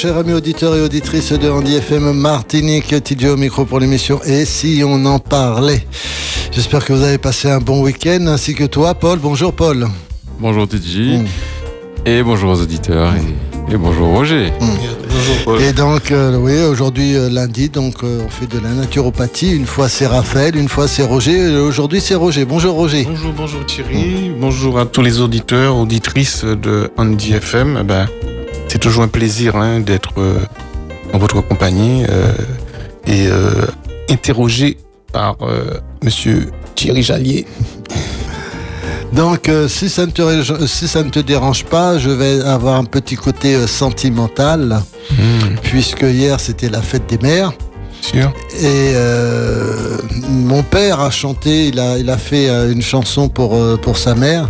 chers amis auditeurs et auditrices de Andy FM Martinique, TJ au micro pour l'émission Et si on en parlait? J'espère que vous avez passé un bon week-end, ainsi que toi, Paul. Bonjour, Paul. Bonjour, TJ. Mm. Et bonjour aux auditeurs. Et, bonjour, Roger. Mm. Bonjour, Paul. Et donc, euh, oui, aujourd'hui, euh, lundi, donc, euh, on fait de la naturopathie. Une fois, c'est Raphaël, une fois, c'est Roger. Aujourd'hui, c'est Roger. Bonjour, Roger. Bonjour, bonjour, Thierry. Bonjour à tous les auditeurs, auditrices de Andy FM. Eh ben, c'est toujours un plaisir hein, d'être euh, en votre compagnie euh, et euh, interrogé par Monsieur Thierry Jallier. Donc, si, ça ne te, si ça ne te dérange pas, je vais avoir un petit côté sentimental, hmm. puisque hier c'était la fête des mères. Sûr. Et mon père a chanté, il a, il a fait une chanson pour, pour sa mère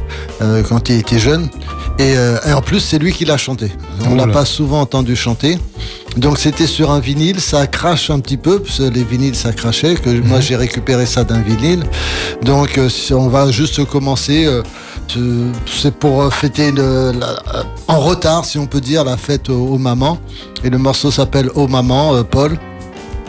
quand il était jeune. Euh, et, en plus, c'est lui qui l'a chanté. On l'a pas souvent entendu chanter. Donc c'était sur un vinyle, ça crache un petit peu, parce que les vinyles ça crachait, que moi mhm. j'ai récupéré ça d'un vinyle. Donc euh, on va juste commencer, euh, c'est pour fêter en retard si on peut dire la fête aux mamans. Et le morceau s'appelle Aux mamans, Paul.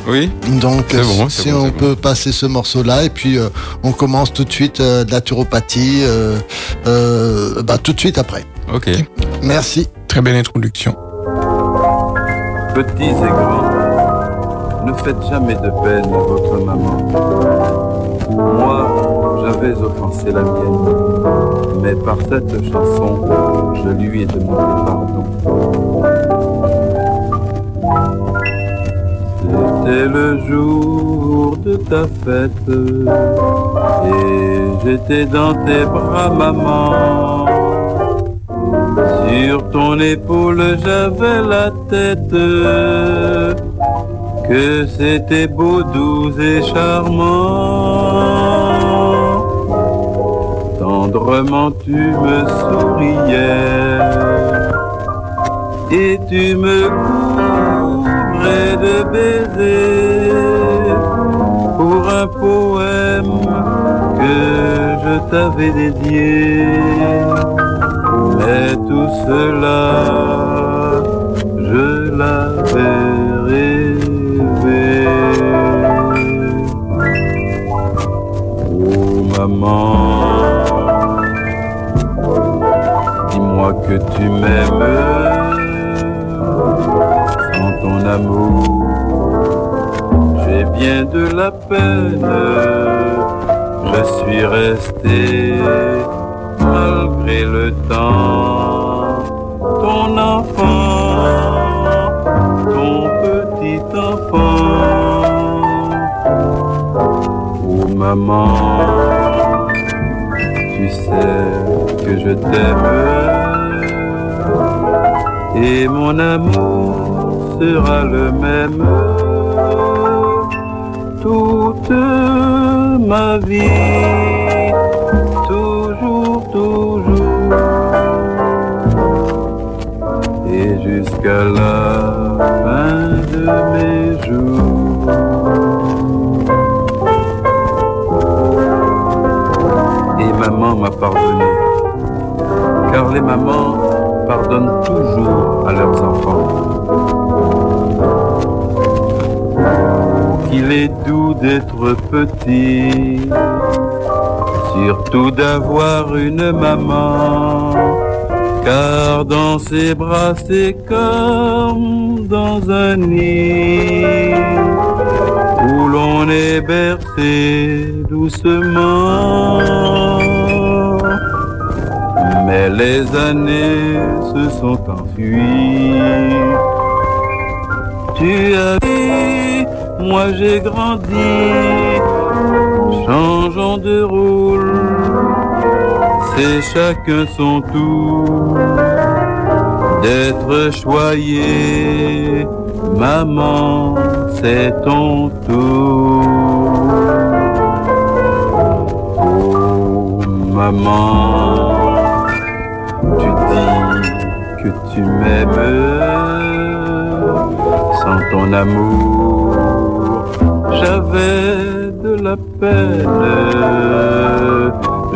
Oui. Donc, si on peut passer ce morceau-là, et puis euh, on commence tout de suite euh, la naturopathie, euh, bah, tout de suite après. Ok. Merci. Très belle introduction. Petits et grands, ne faites jamais de peine à votre maman. Moi, j'avais offensé la mienne, mais par cette chanson, je lui ai demandé pardon. C'était le jour de ta fête et j'étais dans tes bras, maman. Sur ton épaule, j'avais la tête. Que c'était beau, doux et charmant. Tendrement, tu me souriais et tu me de baiser pour un poème que je t'avais dédié. Mais tout cela, je l'avais rêvé. Oh maman, dis-moi que tu m'aimes ton amour. J'ai bien de la peine, je suis resté malgré le temps. Ton enfant, ton petit enfant. Oh maman, tu sais que je t'aime et mon amour sera le même toute ma vie, toujours, toujours, et jusqu'à la fin de mes jours. Et maman m'a pardonné, car les mamans pardonnent toujours à leurs enfants. Qu'il est doux d'être petit, surtout d'avoir une maman, car dans ses bras c'est comme dans un nid où l'on est bercé doucement. Mais les années se sont enfuies. Tu as moi j'ai grandi, changeant de rôle, c'est chacun son tour d'être choyé. Maman, c'est ton tour. Oh, maman, tu dis que tu m'aimes sans ton amour j'avais de la peine.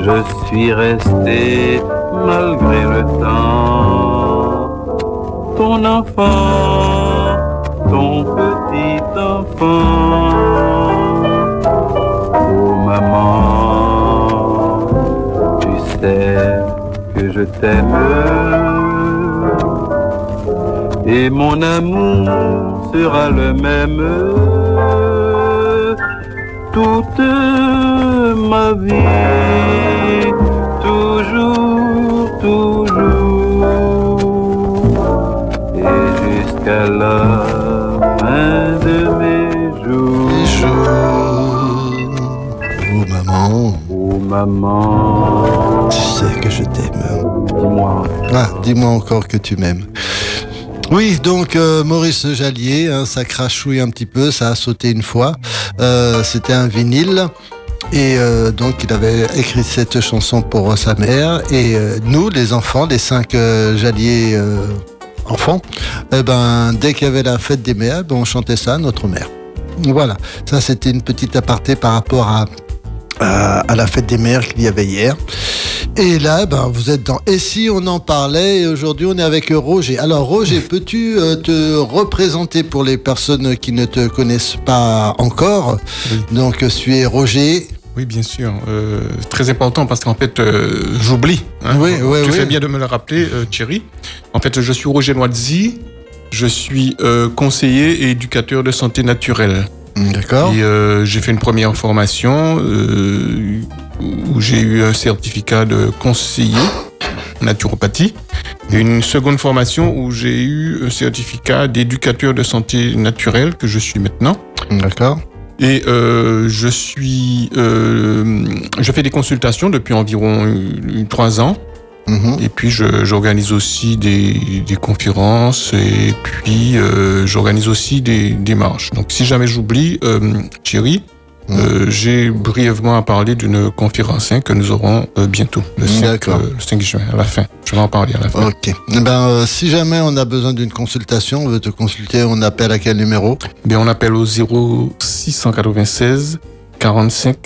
Je suis resté malgré le temps ton enfant. ton petit enfant. Oh maman, tu sais que je t'aime. Et mon amour sera le même toute ma vie, toujours, toujours, et jusqu'à la fin de mes jours. Oh maman, Oh maman, tu sais que je t'aime. dis-moi, Ah, dis-moi encore que tu m'aimes. Oui, donc euh, Maurice Jallier, hein, ça crachouille un petit peu, ça a sauté une fois. Euh, C'était un vinyle. Et euh, donc il avait écrit cette chanson pour sa mère. Et nous, les enfants, les cinq Jallier euh, enfants, eh ben, dès qu'il y avait la fête des mères, ben, on chantait ça à notre mère. Voilà, ça c'était une petite aparté par rapport à la fête des mères qu'il y avait hier. Et là, ben, vous êtes dans Et si on en parlait Et aujourd'hui, on est avec Roger. Alors, Roger, peux-tu euh, te représenter pour les personnes qui ne te connaissent pas encore Oui. Donc, tu es Roger. Oui, bien sûr. Euh, très important parce qu'en fait, euh, j'oublie. hein. Oui, oui, tu oui. fais bien de me le rappeler, euh, Thierry. En fait, je suis Roger Noisy. Je suis euh, conseiller et éducateur de santé naturelle. D'accord. Et euh, j'ai fait une première formation euh, où j'ai eu un certificat de conseiller naturopathie. Et une seconde formation où j'ai eu un certificat d'éducateur de santé naturelle que je suis maintenant. D'accord. Et euh, je suis, je fais des consultations depuis environ trois ans. Mhm. Et puis j'organise aussi des, des conférences et puis euh, j'organise aussi des, des marches. Donc si jamais j'oublie, euh, Thierry, Mhm. euh, j'ai brièvement à parler d'une conférence hein, que nous aurons euh, bientôt, le 5, D'accord. euh, le 5 juin, à la fin. Je vais en parler à la fin. Ok. Eh Ben, si jamais on a besoin d'une consultation, on veut te consulter, on appelle à quel numéro? Bien, on appelle au 0696 45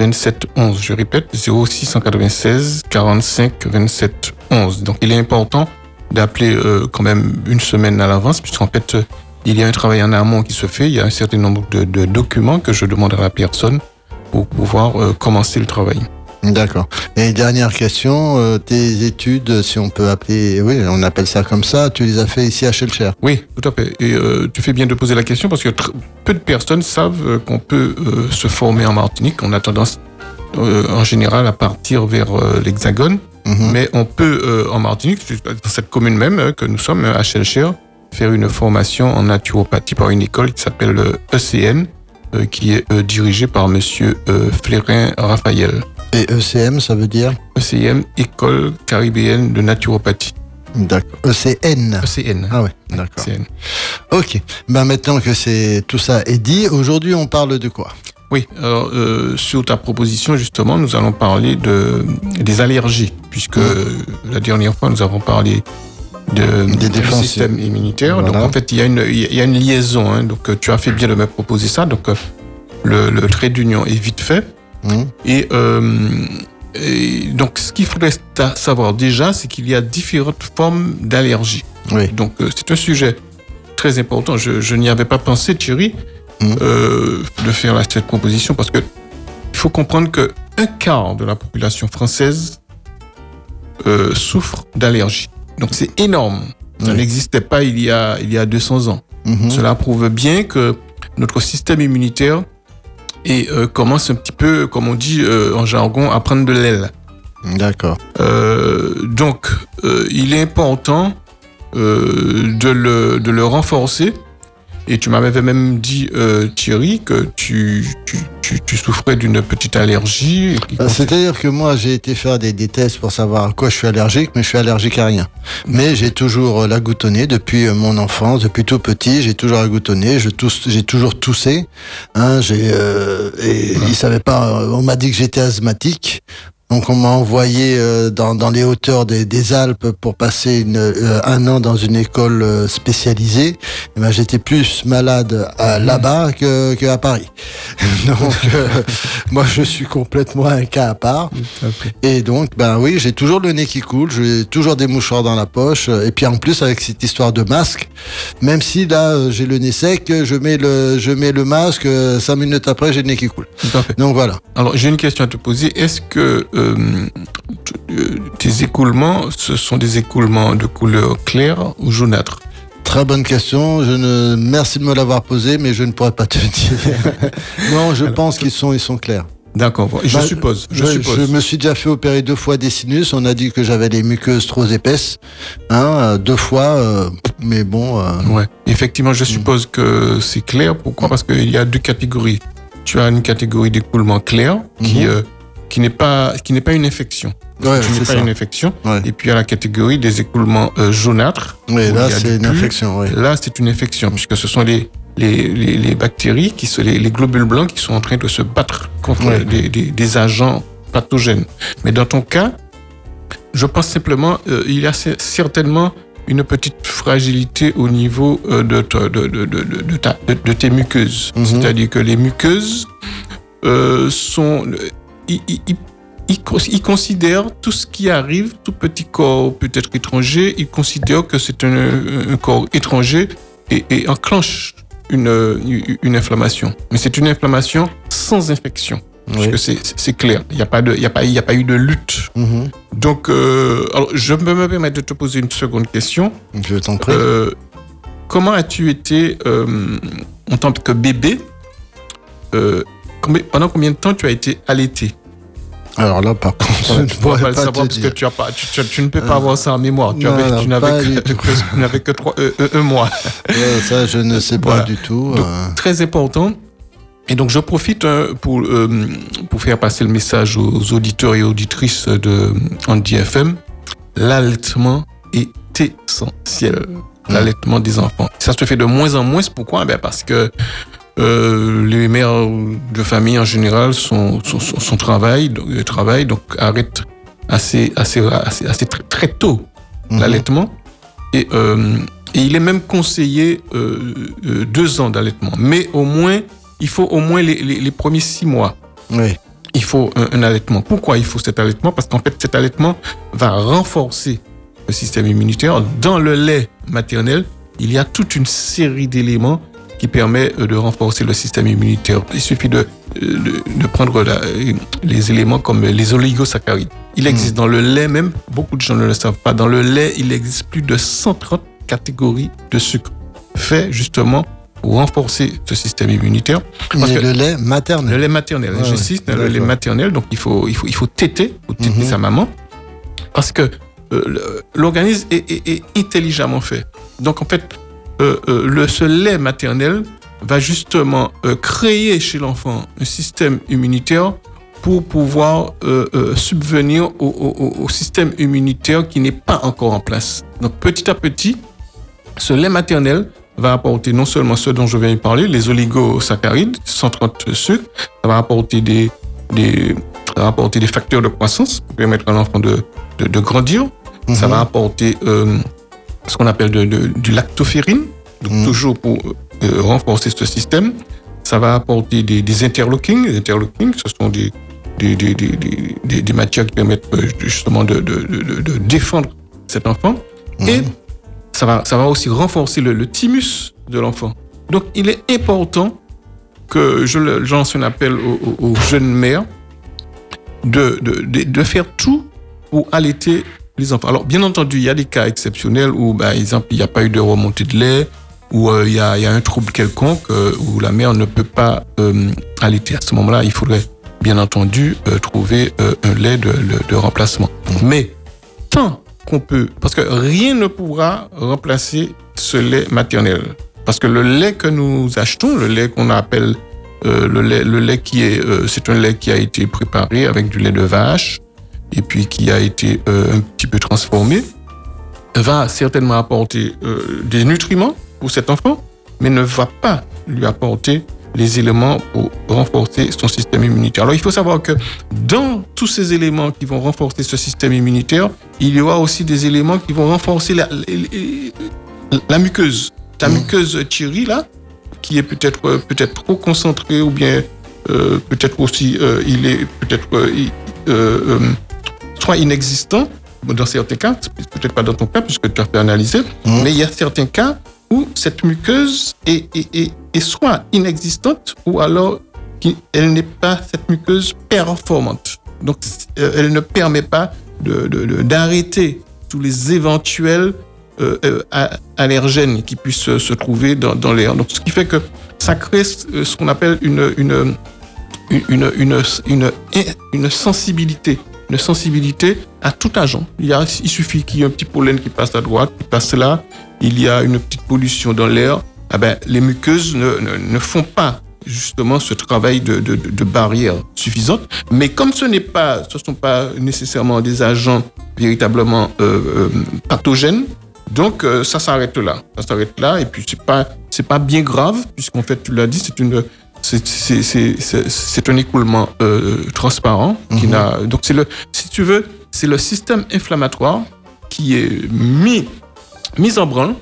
27 11. Je répète, 0696 45 27 11. Donc, il est important d'appeler euh, quand même une semaine à l'avance, puisqu'en fait, euh, il y a un travail en amont qui se fait. Il y a un certain nombre de, de documents que je demande à la personne pour pouvoir euh, commencer le travail. D'accord. Et dernière question, euh, tes études, si on peut appeler, oui, on appelle ça comme ça, tu les as fait ici à Chelcher. Oui, tout à fait. Et euh, tu fais bien de poser la question parce que peu de personnes savent euh, qu'on peut euh, se former en Martinique. On a tendance, en général, à partir vers l'Hexagone. Mhm. Mais on peut, en Martinique, dans cette commune même que nous sommes, à Chelcher, faire une formation en naturopathie par une école qui s'appelle ECN, euh, qui est dirigée par monsieur Flérin Raphaël. Et ECM, ça veut dire ECM, École caribéenne de naturopathie. D'accord. ECN. ECN. Ah ouais, d'accord. ECN. Ok. Ben maintenant que c'est tout ça est dit, aujourd'hui on parle de quoi? Oui, alors euh, sur ta proposition, justement, nous allons parler de, des allergies, puisque la dernière fois, nous avons parlé de, Des du système immunitaire. Voilà. Donc, en fait, il y a une, il y a une liaison. hein. donc, euh, tu as fait bien de me proposer ça. Donc, euh, le, le trait d'union est vite fait. Et, euh, et donc, ce qu'il faudrait sa- savoir déjà, c'est qu'il y a différentes formes d'allergie. Oui. Donc, euh, c'est un sujet très important. Je, je n'y avais pas pensé, Thierry, Mhm. euh, de faire la- cette proposition parce que il faut comprendre que un quart de la population française souffre d'allergie. Donc, c'est énorme. Ça Oui. n'existait pas il y a, il y a 200 ans. mhm. Cela prouve bien que notre système immunitaire et, euh, commence un petit peu, comme on dit euh, en jargon, à prendre de l'aile. D'accord. Euh, donc, il est important de, le, de le renforcer. Et tu m'avais même dit, Thierry, que tu, tu, tu, tu souffrais d'une petite allergie. Euh, C'est-à-dire que moi, j'ai été faire des, des tests pour savoir à quoi je suis allergique, mais je suis allergique à rien. Mais j'ai toujours euh, la goutonnée depuis euh, mon enfance, depuis tout petit, j'ai toujours la goutonnée, je tousse, j'ai toujours toussé. Hein, j'ai euh, et ils savaient pas. On m'a dit que j'étais asthmatique. Donc on m'a envoyé euh, dans, dans les hauteurs des, des Alpes pour passer une, euh, un an dans une école euh, spécialisée. Et ben, j'étais plus malade là-bas que, que à Paris. donc, euh, moi, je suis complètement un cas à part. Et donc, ben oui, j'ai toujours le nez qui coule, j'ai toujours des mouchoirs dans la poche. Et puis en plus, avec cette histoire de masque, même si là, j'ai le nez sec, je mets le, je mets le masque, cinq minutes après, j'ai le nez qui coule. Donc voilà. Alors, j'ai une question à te poser. Est-ce que euh, tes écoulements, ce sont des écoulements de couleur claire ou jaunâtre? Très bonne question. Je ne... Merci de me l'avoir posée, mais je ne pourrais pas te dire. non, je pense qu'ils sont, ils sont clairs. D'accord, je bah, suppose. Je, suppose. je, me suis déjà fait opérer deux fois des sinus. On a dit que j'avais les muqueuses trop épaisses. Hein, euh, deux fois, euh, mais bon. Euh... Ouais, effectivement, je suppose que c'est clair. Pourquoi? Parce qu'il y a deux catégories. Tu as une catégorie d'écoulement clair qui, mhm. euh, qui n'est pas, qui n'est pas une infection. Ouais, n'est pas une infection. Et puis il y a la catégorie des écoulements euh, jaunâtres. Oui, là c'est une infection. Là c'est une infection puisque ce sont les les, les, les bactéries qui sont les, les, globules blancs qui sont en train de se battre contre des, des, des, agents pathogènes. Mais dans ton cas, je pense simplement euh, il y a certainement une petite fragilité au niveau euh, de, de, de, de, ta, de, tes muqueuses. Mhm. C'est-à-dire que les muqueuses sont il, considère tout ce qui arrive, tout petit corps peut-être étranger, il considère que c'est un, corps étranger et, enclenche une, une inflammation. Mais c'est une inflammation sans infection. Parce que c'est clair. Il n'y a, pas de, il y a, pas, il y a pas eu de lutte. Mm-hmm. Donc, euh, alors, je me permettre de te poser une seconde question. Je t'en prie. Euh, comment as-tu été, euh, en tant que bébé, pendant combien de temps tu as été allaité? Alors là, par contre, je ne pourrais pas, savoir parce que tu, as pas, tu, ne peux pas avoir ça en mémoire. Tu, n'avais que, trois, euh, euh, mois. ça, je ne sais pas du tout. Euh. très important. Et donc, je profite pour, pour faire passer le message aux auditeurs et auditrices de Andy FM. L'allaitement est essentiel. Mmh. L'allaitement des enfants. Ça se fait de moins en moins. Pourquoi? Ben Parce que euh, les mères de famille en général, son, son, son travail, donc, euh, travail, donc arrête assez, assez, assez, assez très, très, tôt mhm. l'allaitement. Et, euh, et, il est même conseillé euh, deux ans d'allaitement. Mais au moins, il faut au moins les, les, les premiers six mois. Oui. Il faut un, un, allaitement. Pourquoi il faut cet allaitement? Parce qu'en fait, cet allaitement va renforcer le système immunitaire. Dans le lait maternel, il y a toute une série d'éléments qui permet euh, de renforcer le système immunitaire. Il suffit de, euh, de, de prendre la, les éléments comme les oligosaccharides. Il existe hmm. dans le lait même, beaucoup de gens ne le savent pas, dans le lait, il existe plus de 130 catégories de sucre fait justement pour renforcer ce système immunitaire. Parce que le lait maternel. Le lait maternel, ouais, j'insiste, le lait maternel, donc il faut, il faut, il faut téter, faut téter sa maman, parce que euh, l'organisme est, est, est, intelligemment fait. Donc en fait, euh, euh, le, ce lait maternel va justement euh, créer chez l'enfant un système immunitaire pour pouvoir subvenir au, système immunitaire qui n'est pas encore en place. Donc petit à petit, ce lait maternel va apporter non seulement ce dont je viens de parler, les oligosaccharides, 130 sucres, ça va apporter des, des, ça va apporter des facteurs de croissance pour permettre à l'enfant de, de, grandir. Ça mhm. va apporter ce qu'on appelle de, de, du lactoferrine, donc mm. toujours pour euh, renforcer ce système. Ça va apporter des, des interlockings. Les interlockings, ce sont des, des, des, des, des matières qui permettent euh, justement de, de, défendre cet enfant. Mm. Et ça va, ça va aussi renforcer le, le thymus de l'enfant. Donc, il est important que je lance un appel aux, aux, aux jeunes mères de, de, de, de, faire tout pour allaiter Alors, bien entendu, il y a des cas exceptionnels où, par exemple, il n'y a pas eu de remontée de lait, où euh, il y, a, un trouble quelconque, euh, où la mère ne peut pas euh, allaiter. À ce moment-là, il faudrait, bien entendu, trouver un lait de, remplacement. Mais tant qu'on peut, parce que rien ne pourra remplacer ce lait maternel. Parce que le lait que nous achetons, le lait qu'on appelle euh, le lait, qui est, euh, c'est un lait qui a été préparé avec du lait de vache, et puis qui a été euh, un petit peu transformé, va certainement apporter euh, des nutriments pour cet enfant, mais ne va pas lui apporter les éléments pour renforcer son système immunitaire. Alors il faut savoir que dans tous ces éléments qui vont renforcer ce système immunitaire, il y aura aussi des éléments qui vont renforcer la, la, la muqueuse. Ta mmh. muqueuse Thierry, là, qui est peut-être peut-être trop concentrée ou bien peut-être aussi il est peut-être soit inexistant dans certains cas, peut-être pas dans ton cas puisque tu as fait analyser, mmh. mais il y a certains cas où cette muqueuse est, est, est, soit inexistante ou alors elle n'est pas cette muqueuse performante. Donc, elle ne permet pas d'arrêter tous les éventuels euh, euh, allergènes qui puissent se trouver dans, dans l'air. Donc, ce qui fait que ça crée ce qu'on appelle une, une, une, une, une sensibilité une sensibilité à tout agent. Il, suffit qu'il y ait un petit pollen qui passe à droite, qui passe là, il y a une petite pollution dans l'air, ah ben, les muqueuses ne, ne, ne, font pas justement ce travail de, de, de, barrière suffisante. Mais comme ce n'est pas, ce sont pas nécessairement des agents véritablement euh, euh pathogènes, donc euh, ça s'arrête là. Ça s'arrête là et puis c'est pas c'est pas bien grave puisqu'en fait tu l'as dit c'est une c'est un écoulement euh, transparent qui donc le si tu veux c'est le système inflammatoire qui est mis mis en branle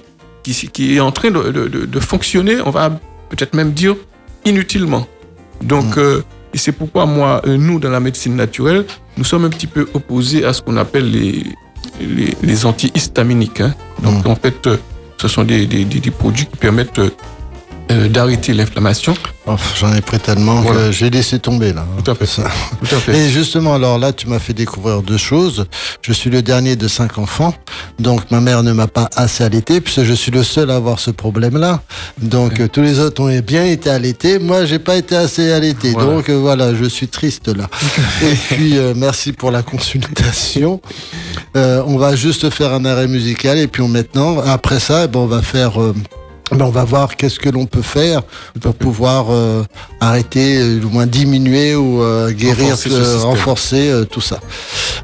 qui, qui est en train de, de, de fonctionner on va peut-être même dire inutilement donc mhm. euh, et c'est pourquoi moi euh, nous dans la médecine naturelle nous sommes un petit peu opposés à ce qu'on appelle les les, les antihistaminiques hein. donc mhm. en fait euh, ce sont des, des, des, produits qui permettent euh, d'arrêter l'inflammation. Oh, j'en ai pris tellement que j'ai laissé tomber là. Tout à fait. Ça. Tout à fait. Et justement, alors là, tu m'as fait découvrir deux choses. Je suis le dernier de cinq enfants, donc ma mère ne m'a pas assez allaité, puisque je suis le seul à avoir ce problème-là. Donc tous les autres ont bien été allaités, moi j'ai pas été assez allaité. Donc euh, voilà, je suis triste là. Et puis euh, merci pour la consultation. on va juste faire un arrêt musical et puis on, maintenant, après ça, eh ben, on va faire ben on va voir qu'est-ce que l'on peut faire pour pouvoir euh, arrêter, euh, au moins diminuer ou euh, guérir, renforcer, renforcer tout ça.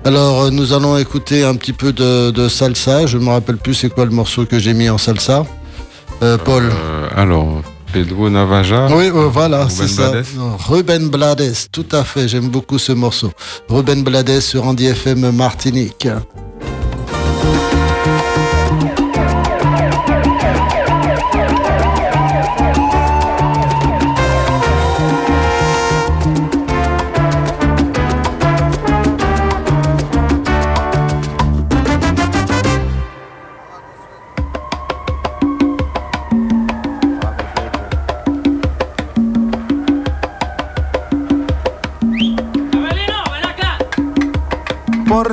Alors nous allons écouter un petit peu de, de salsa. Je me rappelle plus c'est quoi le morceau que j'ai mis en salsa. Paul. alors. Pedro Navaja. Oui, voilà, c'est ça. Ruben Blades, tout à fait. J'aime beaucoup ce morceau. Ruben Blades sur Andy FM Martinique.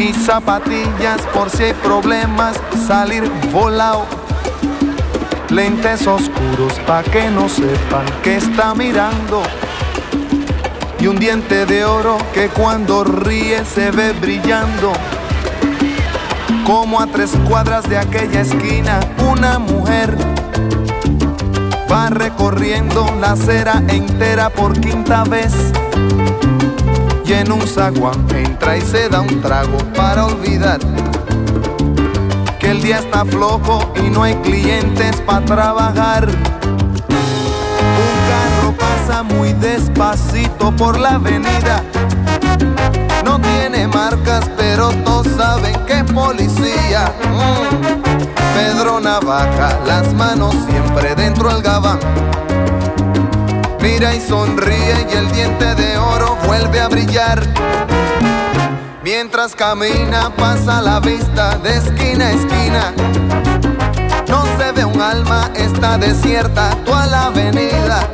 y zapatillas por si hay problemas, salir volado. Lentes oscuros pa' que no sepan que está mirando. Y un diente de oro que cuando ríe se ve brillando. Como a tres cuadras de aquella esquina, una mujer va recorriendo la acera entera por quinta vez en un zaguán entra y se da un trago para olvidar que el día está flojo y no hay clientes para trabajar. Un carro pasa muy despacito por la avenida. No tiene marcas, pero todos saben que policía. Mm. Pedro Navaja, las manos siempre dentro del gabán Mira y sonríe y el diente de oro vuelve a brillar. Mientras camina pasa la vista de esquina a esquina. No se ve un alma, está desierta toda la avenida.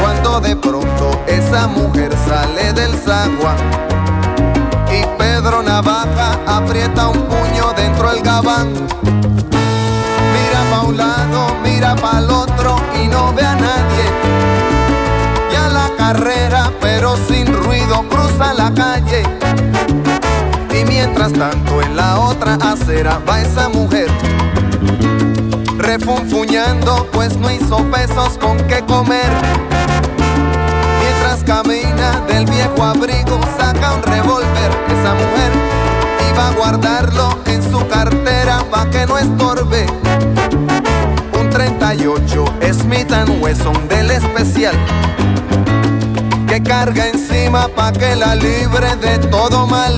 Cuando de pronto esa mujer sale del sagua y Pedro Navaja aprieta un puño dentro del gabán. Mira pa' un lado, mira pa' el otro y no ve a nadie carrera, pero sin ruido cruza la calle. Y mientras tanto en la otra acera va esa mujer. Refunfuñando, pues no hizo pesos con qué comer. Mientras camina del viejo abrigo saca un revólver. Esa mujer iba a guardarlo en su cartera pa' que no estorbe. Un 38 Smith Wesson del especial que carga encima pa' que la libre de todo mal.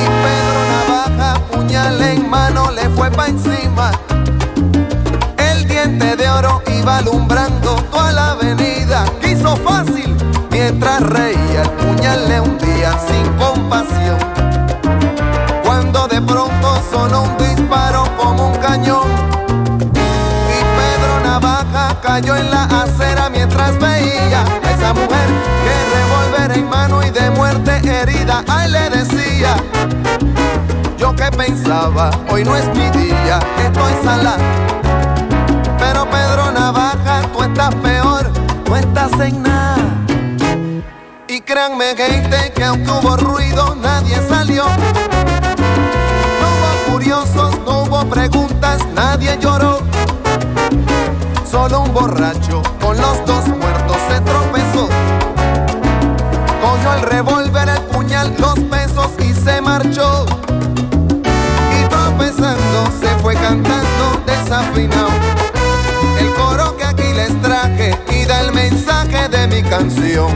Y Pedro Navaja, puñal en mano, le fue pa' encima. El diente de oro iba alumbrando toda la avenida. Quiso fácil mientras reía, el puñal le hundía sin compasión. En mano y de muerte herida, ay le decía, yo que pensaba, hoy no es mi día, estoy sala. Pero Pedro Navaja, tú estás peor, tú estás en nada. Y créanme gente que aunque hubo ruido, nadie salió. No hubo curiosos, no hubo preguntas, nadie lloró. Solo un borracho con los dos se fue cantando desafinado. El coro que aquí les traje y da el mensaje de mi canción.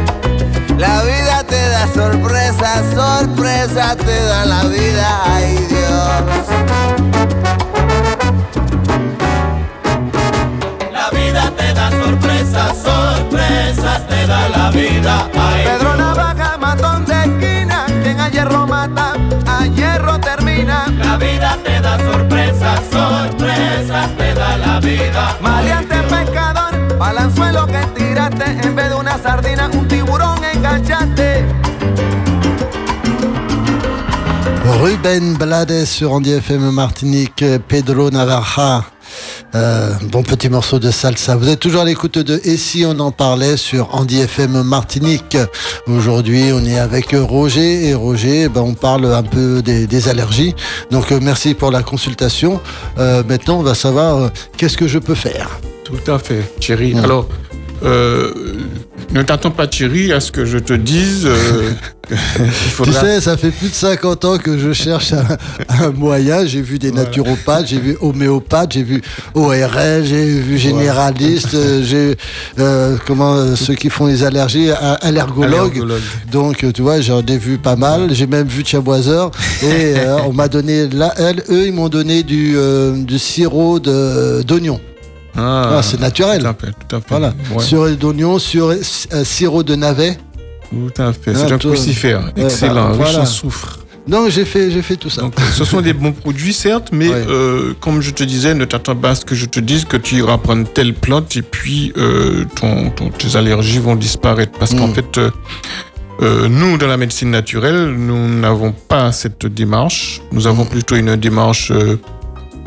La vida te da sorpresa, sorpresa te da la vida, ay Dios. La vida te da sorpresas, sorpresas te da la vida. Ay, Pedro Navaja, matón de esquina, quien a hierro mata, termina. La vida te da sorpresas, sorpresas te da la vida. Maleante pescador, balanzuelo que tiraste, en vez de una sardina, un tiburón enganchaste. Ruben Blades sur Andy FM Martinique, Pedro Navarra. Euh, bon petit morceau de salsa. Vous êtes toujours à l'écoute de Et si on en parlait sur Andy FM Martinique. Aujourd'hui, on est avec Roger et Roger, ben, on parle un peu des, des allergies. Donc euh, merci pour la consultation. Euh, maintenant, on va savoir qu'est-ce que je peux faire? Tout à fait, Thierry. Mm. Alors, euh, ne t'attends pas, Thierry, à ce que je te dise. euh, Tu sais, ça fait plus de 50 ans que je cherche un, un moyen. J'ai vu des naturopathes, j'ai vu homéopathes, j'ai vu ORL, j'ai vu généraliste, euh, j'ai euh, comment euh, ceux qui font les allergies, un allergologue. Donc, tu vois, j'en ai vu pas mal. J'ai même vu Chaboiseur. Et euh, on m'a donné, là, elles, eux, ils m'ont donné du, du sirop d'oignon. Ah, Ah, c'est naturel. Tout à fait, tout à fait. Voilà. Ouais, d'oignon, sur, euh, sirop de navet. tout à fait. Ah, C'est un crucifère. Excellent. bah, riche voilà. en soufre. Donc, j'ai fait, j'ai fait tout ça. Donc, ce sont des bons produits, certes, mais Ouais. euh, comme je te disais, ne t'attends pas à ce que je te dise que tu iras prendre telle plante et puis euh, ton, ton- tes allergies vont disparaître. Parce qu'en Mm. fait, euh, euh, nous, dans la médecine naturelle, nous n'avons pas cette démarche. Nous avons plutôt une démarche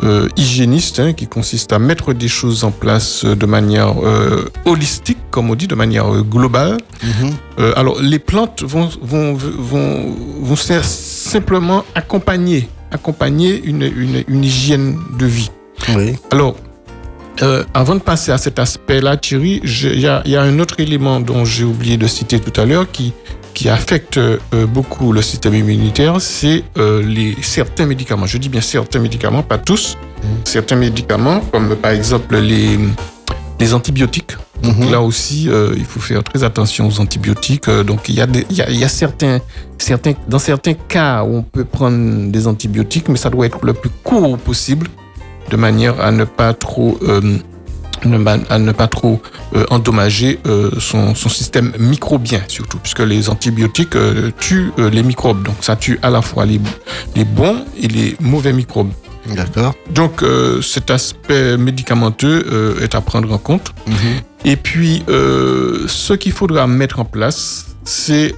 euh, hygiéniste hein, qui consiste à mettre des choses en place euh, de manière euh, holistique, comme on dit, de manière globale. Mhm. Alors, les plantes vont, vont, vont, vont simplement accompagner, accompagner une, une, une hygiène de vie. Oui. Alors, euh, avant de passer à cet aspect-là, Thierry, il y y a un autre élément dont j'ai oublié de citer tout à l'heure qui, qui affecte euh, beaucoup le système immunitaire, c'est euh, les certains médicaments. Je dis bien certains médicaments, pas tous. Certains médicaments, comme par exemple les, les antibiotiques. Donc Mhm. là aussi, euh, il faut faire très attention aux antibiotiques. Euh, donc il y a, des, il y a, il y a certains, certains, dans certains cas où on peut prendre des antibiotiques, mais ça doit être le plus court possible, de manière à ne pas trop, euh, à ne pas trop euh, endommager euh, son, son système microbien surtout, puisque les antibiotiques euh, tuent les microbes. Donc ça tue à la fois les, les bons et les mauvais microbes. D'accord. Donc cet aspect médicamenteux est à prendre en compte. Et puis, ce qu'il faudra mettre en place, c'est,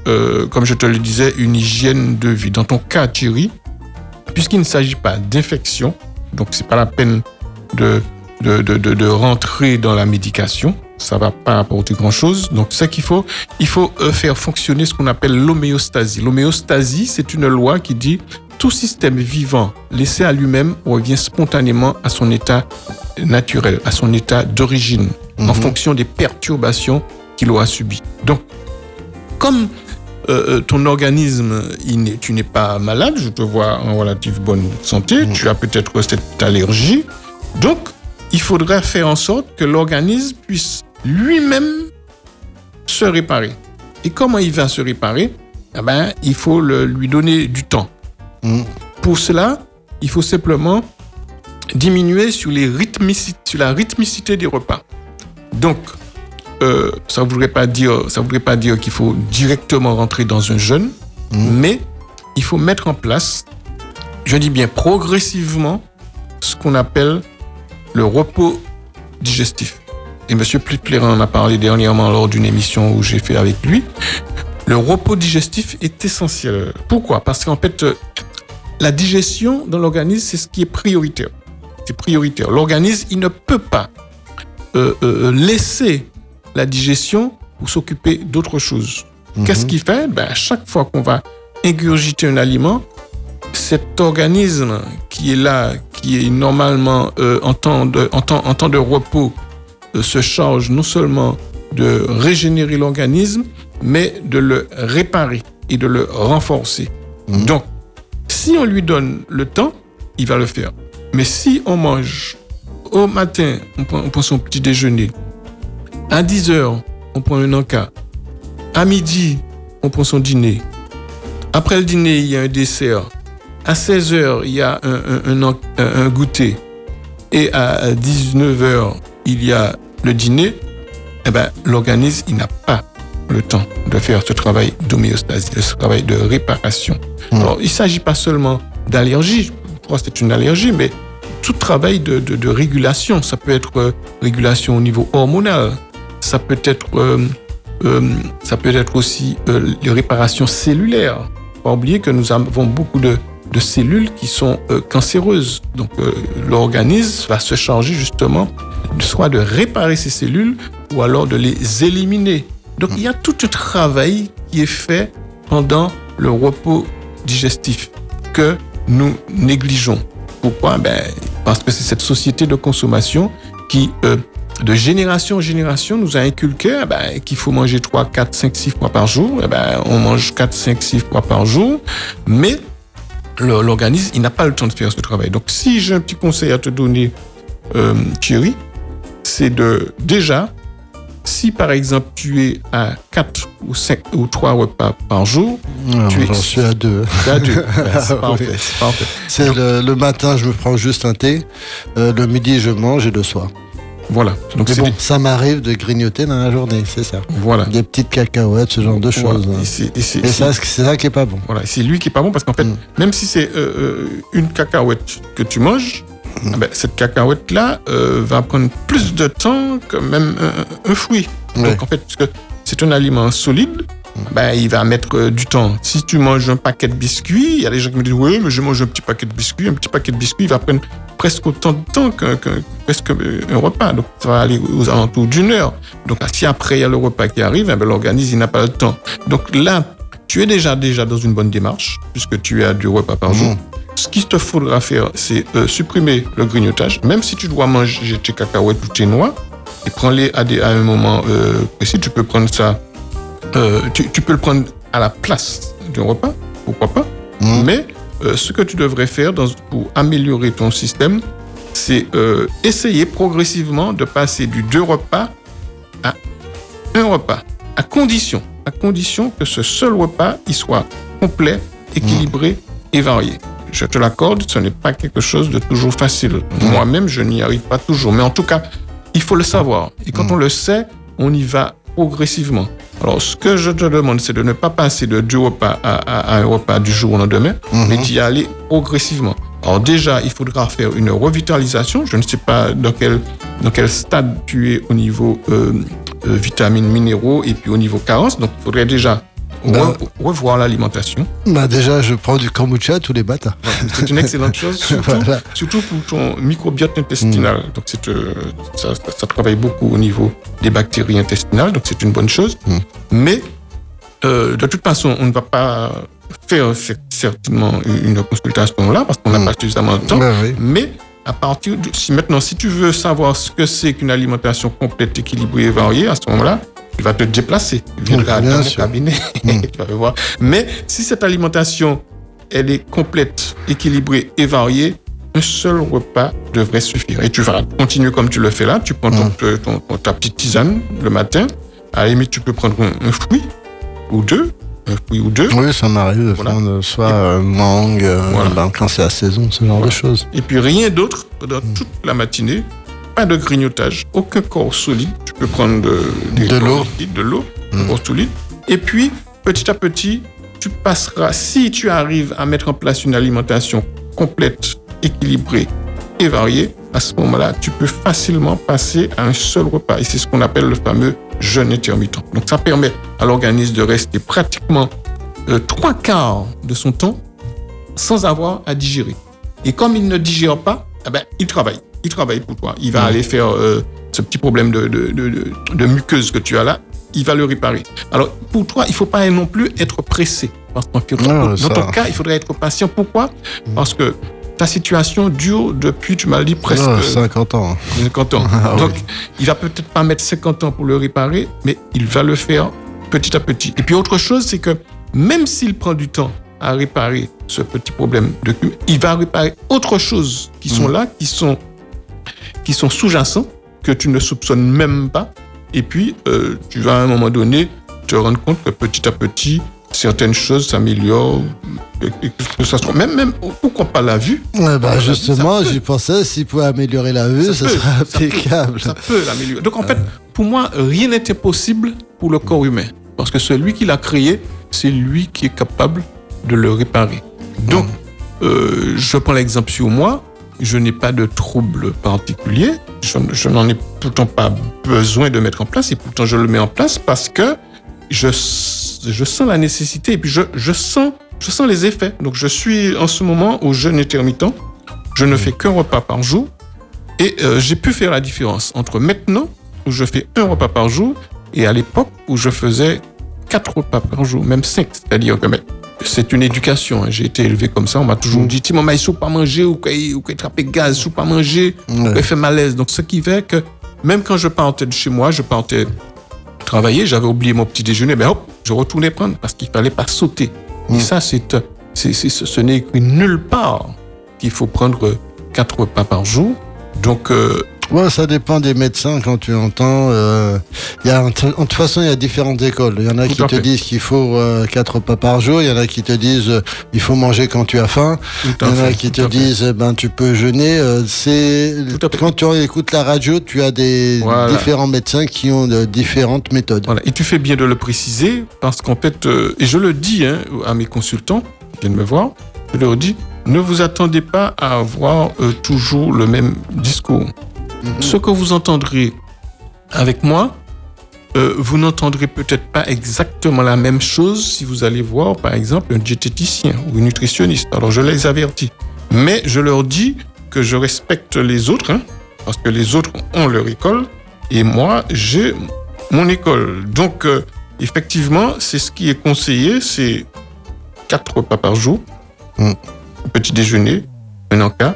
comme je te le disais, une hygiène de vie. Dans ton cas, Thierry, puisqu'il ne s'agit pas d'infection, donc c'est pas la peine de, de, de, de, de rentrer dans la médication, ça va pas apporter grand-chose. Donc, ce qu'il faut, il faut euh, faire fonctionner ce qu'on appelle l'homéostasie. L'homéostasie, c'est une loi qui dit tout système vivant laissé à lui-même revient spontanément à son état naturel, à son état d'origine, en Mhm. fonction des perturbations qu'il aura subies. Donc, comme euh, euh, ton organisme, il tu n'es pas malade, je te vois en relative bonne santé, tu as peut-être cette allergie. Donc, il faudrait faire en sorte que l'organisme puisse lui-même se réparer. Et comment il va se réparer? Eh ben, Il faut le- lui donner du temps. Mm. Pour cela, il faut simplement diminuer sur, les rythmici- sur la rythmicité des repas. Donc, euh, ça ne voudrait pas dire, ça voudrait pas dire qu'il faut directement rentrer dans un jeûne, mais il faut mettre en place, je dis bien progressivement, ce qu'on appelle le repos digestif. Et M. Plitplerin en a parlé dernièrement lors d'une émission où j'ai fait avec lui. Le repos digestif est essentiel. Pourquoi? Parce qu'en fait, euh, la digestion dans l'organisme, c'est ce qui est prioritaire. C'est prioritaire. L'organisme, il ne peut pas euh, euh, laisser la digestion pour s'occuper d'autre chose. Qu'est-ce qu'il fait? Ben, À chaque fois qu'on va ingurgiter un aliment, cet organisme qui est là, qui est normalement euh, en, temps de, en, temps, en temps de repos, euh, se charge non seulement de régénérer l'organisme, mais de le réparer et de le renforcer. Donc, si on lui donne le temps, il va le faire. Mais si on mange au matin, on prend, on prend son petit déjeuner, à 10 heures, on prend un encas, à midi, on prend son dîner, après le dîner, il y a un dessert, à 16 heures, il y a un, un- goûter, et à 19 heures, il y a le dîner, eh ben, l'organisme, il n'a pas le temps de faire ce travail d'homéostasie, ce travail de réparation. Alors, il ne s'agit pas seulement d'allergie, je crois que c'est une allergie, mais tout travail de, de- de régulation. Ça peut être euh, régulation au niveau hormonal, ça peut être, euh, euh, ça peut être aussi euh, les réparations cellulaires. Pas oublier que nous avons beaucoup de, de cellules qui sont euh, cancéreuses. Donc, euh, l'organisme va se charger justement soit de réparer ces cellules ou alors de les éliminer. Donc, il y a tout un travail qui est fait pendant le repos digestif que nous négligeons. Pourquoi? Ben, Parce que c'est cette société de consommation qui, euh, de génération en génération, nous a inculqué eh ben, qu'il faut manger 3, 4, 5, 6 fois par jour. Eh ben, on mange 4, 5, 6 fois par jour, mais l'organisme, il n'a pas le temps de faire ce travail. Donc, si j'ai un petit conseil à te donner, euh, Thierry, c'est de déjà, si par exemple tu es à 4 ou 5 ou 3 repas par jour, Non, Tu es- J'en suis à deux. tu as deux. Ben, c'est Oui. parfait, c'est parfait. C'est le, le matin, je me prends juste un thé. Euh, le midi, je mange et le soir. Voilà. Donc Mais c'est bon, ça m'arrive de grignoter dans la journée, c'est ça. voilà. Des petites cacahuètes, ce genre de Voilà. choses. hein. Et c'est- ça, qui est pas bon. voilà. C'est lui qui est pas bon parce qu'en fait, Mm. même si c'est euh, euh, une cacahuète que tu manges, Mm. ah ben, cette cacahuète-là euh, va prendre plus de temps que même un, un fruit. Ouais. Donc en fait, c'est un aliment solide. Ben, il va mettre euh, du temps. Si tu manges un paquet de biscuits, il y a des gens qui me disent Oui, mais je mange un petit paquet de biscuits. Un petit paquet de biscuits, il va prendre presque autant de temps qu'un presque euh, un repas. Donc ça va aller aux alentours d'une heure. Donc si après il y a le repas qui arrive, eh ben, l'organisme il n'a pas le temps. Donc là, tu es déjà, déjà dans une bonne démarche, puisque tu à deux repas par jour. Ce qu'il te faudra faire, c'est euh, supprimer le grignotage, même si tu dois manger tes cacahuètes ou tes noix, et prends-les à, des- à un moment euh, précis. Tu peux prendre ça, euh, tu, tu peux le prendre à la place d'un repas, pourquoi pas. Mhm. Mais euh, ce que tu devrais faire dans- pour améliorer ton système, c'est euh, essayer progressivement de passer du deux repas à un repas, à condition, à condition que ce seul repas il soit complet, équilibré et varié. Je te l'accorde, ce n'est pas quelque chose de toujours facile. Moi-même, je n'y arrive pas toujours. Mais en tout cas, il faut le savoir. Et quand on le sait, on y va progressivement. Alors, ce que je te demande, c'est de ne pas passer de deux repas à, à- à un repas du jour au lendemain, mais d'y aller progressivement. Alors déjà, il faudra faire une revitalisation. Je ne sais pas dans quel, dans quel stade tu es au niveau euh, euh, vitamines, minéraux et puis au niveau carence. Donc, il faudrait déjà Re- revoir l'alimentation. Bah déjà, je prends du kombucha tous les matins. C'est une excellente chose, surtout, Voilà. surtout pour ton microbiote intestinal. Donc, c'est, euh, ça, travaille beaucoup au niveau des bactéries intestinales, donc c'est une bonne chose. Mm. Mais, euh, de toute façon, on ne va pas faire cer- certainement une consultation là, parce qu'on n'a Mm. pas suffisamment de temps. Oui. Mais à partir de, si maintenant, si tu veux savoir ce que c'est qu'une alimentation complète, équilibrée et variée, à ce moment-là, tu vas te déplacer. Oui, bien dans mon cabinet. Mm. tu vas voir. Mais si cette alimentation, elle est complète, équilibrée et variée, un seul repas devrait suffire. Et tu vas continuer comme tu le fais là. Tu prends ton, Mm. ton- ton- ta petite tisane le matin. À la limite, tu peux prendre un, un fruit ou deux. Un fruit ou deux. Oui, ça m'arrive de Voilà. prendre soit euh, mangue, euh, Voilà. ben, quand c'est la saison, ce genre de choses. Et puis rien d'autre pendant Mm. toute la matinée. Pas de grignotage, aucun corps solide. Tu peux prendre de, des De l'eau. de l'eau, Mm. corps solide. Et puis, petit à petit, tu passeras, si tu arrives à mettre en place une alimentation complète, équilibrée et variée, à ce moment-là, tu peux facilement passer à un seul repas. Et c'est ce qu'on appelle le fameux jeûne intermittent. Donc ça permet à l'organisme de rester pratiquement euh, trois quarts de son temps sans avoir à digérer. Et comme il ne digère pas, eh ben, il travaille. Il travaille pour toi. Il va aller faire euh, ce petit problème de, de, de, de- de muqueuse que tu as là. Il va le réparer. Alors, pour toi, il ne faut pas non plus être pressé. Parce Non, dans ça- ton cas, il faudrait être patient. Pourquoi? Parce que ta situation dure depuis, tu m'as dit, presque Ah, 50 ans. 50 ans. Ah Donc, oui. il va peut-être pas mettre 50 ans pour le réparer, mais il va le faire petit à petit. Et puis, autre chose, c'est que même s'il prend du temps à réparer ce petit problème de cume, il va réparer autre chose qui sont Mm. là, qui sont, qui sont sous-jacents, que tu ne soupçonnes même pas. Et puis, euh, tu vas à un moment donné te rendre compte que petit à petit, certaines choses s'améliorent, que ça soit même, même, pourquoi pas la vue Ouais, bah, Ah, justement, j'y pensais, s'il pouvait améliorer la vue, Ça serait ça peut, impeccable. Ça peut l'améliorer. Donc en fait, pour moi, rien n'était possible pour le corps humain. Parce que celui qui l'a créé, c'est lui qui est capable de le réparer. Donc, euh, je prends l'exemple sur moi. Je n'ai pas de trouble particulier. Je, n'en ai pourtant pas besoin de mettre en place. Et pourtant, je le mets en place parce que je, je sens la nécessité et puis je, je, sens, je sens les effets. Donc, je suis en ce moment au jeûne intermittent. Je ne fais qu'un repas par jour. Et euh, j'ai pu faire la différence entre maintenant, où je fais un repas par jour, et à l'époque où je faisais quatre repas par jour, même cinq. C'est-à-dire que c'est une éducation. hein. J'ai été élevé comme ça. On m'a toujours dit, Timon, mais il faut pas manger, ou qu'il ou attraper gaz, il faut pas manger, ou Ouais. qu'il fait malaise. Donc, ce qui fait que même quand je partais de chez moi, je partais travailler, j'avais oublié mon petit déjeuner, mais hop, je retournais prendre parce qu'il fallait pas sauter. Et Mm. ça, c'est, euh, c'est, c'est- ce n'est écrit nulle part qu'il faut prendre euh, quatre repas par jour. Donc, euh, Ouais, ça dépend des médecins quand tu entends. euh, y a, en toute façon, il y a différentes écoles. Il y en a Tout qui te fait. disent qu'il faut euh, quatre repas par jour. Il y en a qui te disent euh, il faut manger quand tu as faim. Il y en a fait, qui tout te disent eh ben tu peux jeûner. Euh, c'est quand tu écoutes la radio, tu as des Voilà. différents médecins qui ont de différentes méthodes. Voilà. Et tu fais bien de le préciser parce qu'en fait, euh, et je le dis hein, à mes consultants qui viennent me voir, je leur dis, ne vous attendez pas à avoir euh, toujours le même discours. Ce que vous entendrez avec moi, euh, vous n'entendrez peut-être pas exactement la même chose si vous allez voir, par exemple, un diététicien ou un nutritionniste. Alors, je les avertis. Mais je leur dis que je respecte les autres, hein, parce que les autres ont leur école, et moi, j'ai mon école. Donc, euh, effectivement, c'est ce qui est conseillé, c'est quatre repas par jour, Mm. petit déjeuner, un encas,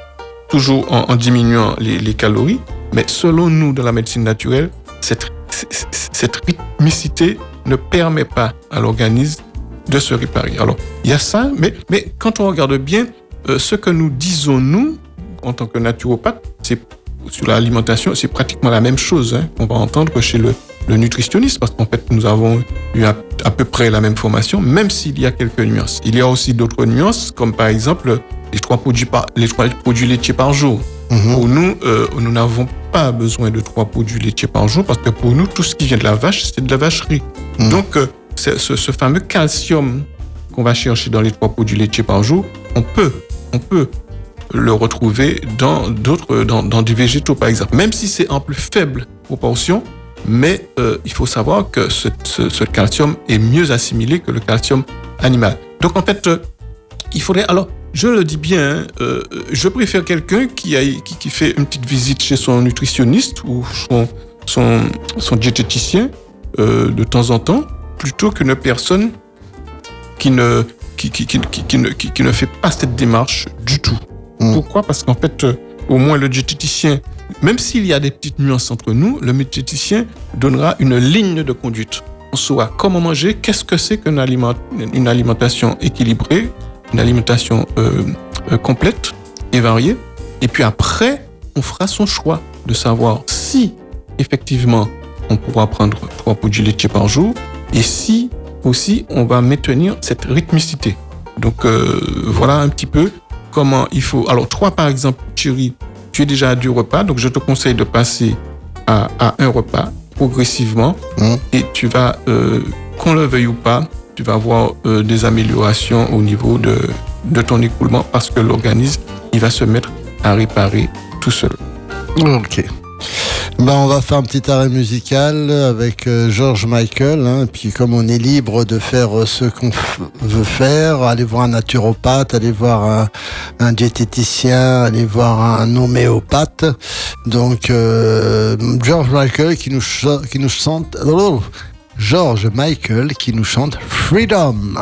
toujours en, en diminuant les, les calories. Mais selon nous, dans la médecine naturelle, cette, cette rythmicité ne permet pas à l'organisme de se réparer. Alors, il y a ça, mais, quand on regarde bien, euh, ce que nous disons, nous, en tant que naturopathe, c'est sur l'alimentation, c'est pratiquement la même chose hein, qu'on va entendre chez le, nutritionniste, parce qu'en fait, nous avons eu à, peu près la même formation, même s'il y a quelques nuances. Il y a aussi d'autres nuances, comme par exemple les trois produits, les trois produits laitiers par jour. Mhm. Pour nous, euh, nous n'avons pas besoin de trois produits laitiers par jour, parce que pour nous, tout ce qui vient de la vache, c'est de la vacherie. Mhm. Donc, euh, ce, ce fameux calcium qu'on va chercher dans les trois produits laitiers par jour, on peut, on peut le retrouver dans d'autres, dans, dans des végétaux par exemple, même si c'est en plus faible proportion. Mais euh, il faut savoir que ce, ce- ce calcium est mieux assimilé que le calcium animal. Donc en fait, euh, il faudrait alors, je le dis bien, euh, je préfère quelqu'un qui, a, qui, qui fait une petite visite chez son nutritionniste ou son, son, son diététicien euh, de temps en temps, plutôt qu'une personne qui ne, qui, qui- fait pas cette démarche du tout. Mm. Pourquoi? Parce qu'en fait, euh, au moins le diététicien même s'il y a des petites nuances entre nous, le diététicien donnera une ligne de conduite. On saura comment manger, qu'est-ce que c'est qu'une aliment, une alimentation équilibrée, une alimentation euh, euh, complète et variée. Et puis après, on fera son choix de savoir si effectivement on pourra prendre trois bougies laitiers par jour et si aussi on va maintenir cette rythmicité. Donc euh, voilà un petit peu comment il faut. Alors trois par exemple, Thierry, tu es déjà à deux repas, donc je te conseille de passer à, un repas progressivement mmh. et tu vas, euh, qu'on le veuille ou pas, tu vas avoir euh, des améliorations au niveau de, de ton écoulement parce que l'organisme, il va se mettre à réparer tout seul. Ok. Ben, on va faire un petit arrêt musical avec euh, George Michael. Hein, puis comme on est libre de faire euh, ce qu'on veut faire, aller voir un naturopathe, aller voir un, diététicien, aller voir un homéopathe. Donc George Michael qui nous, qui nous. George Michael qui nous chante Freedom.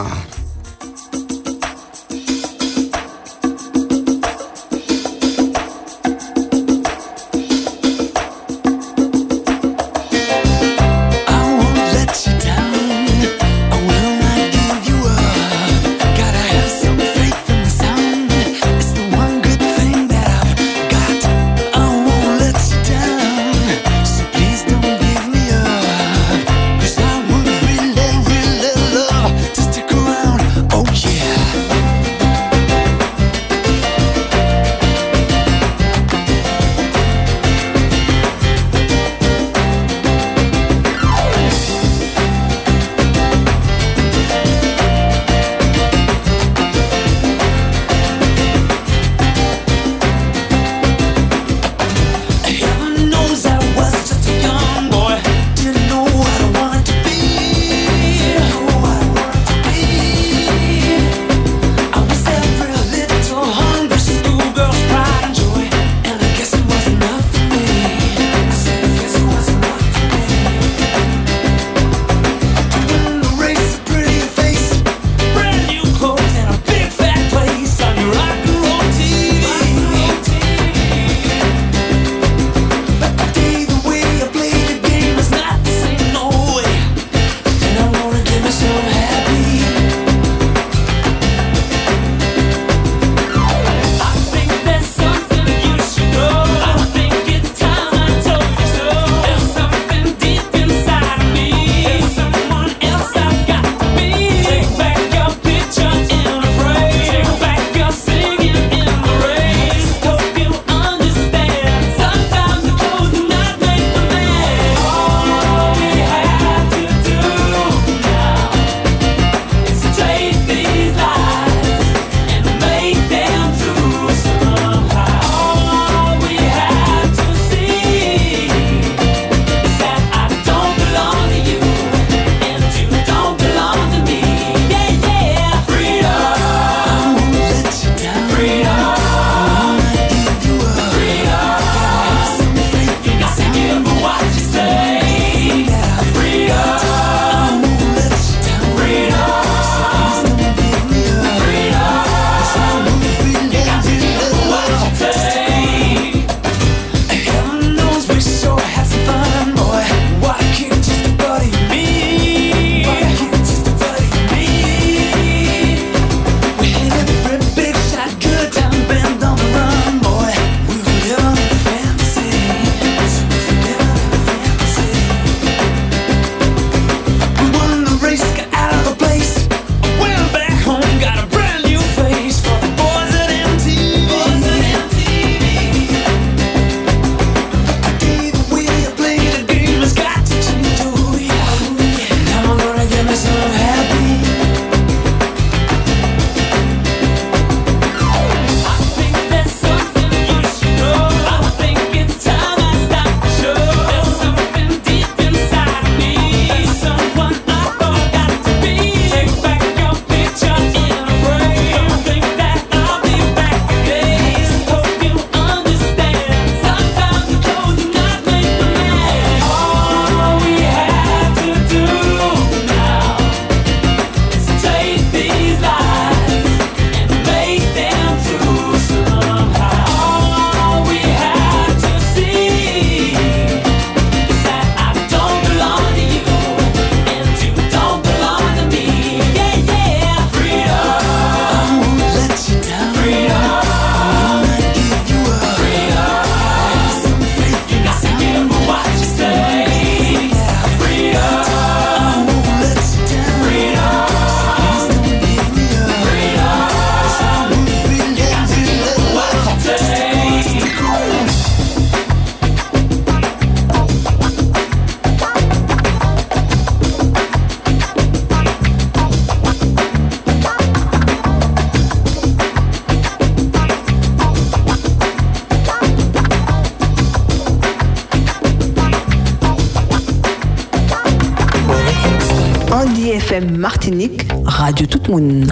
Martinique, Radio Tout Monde.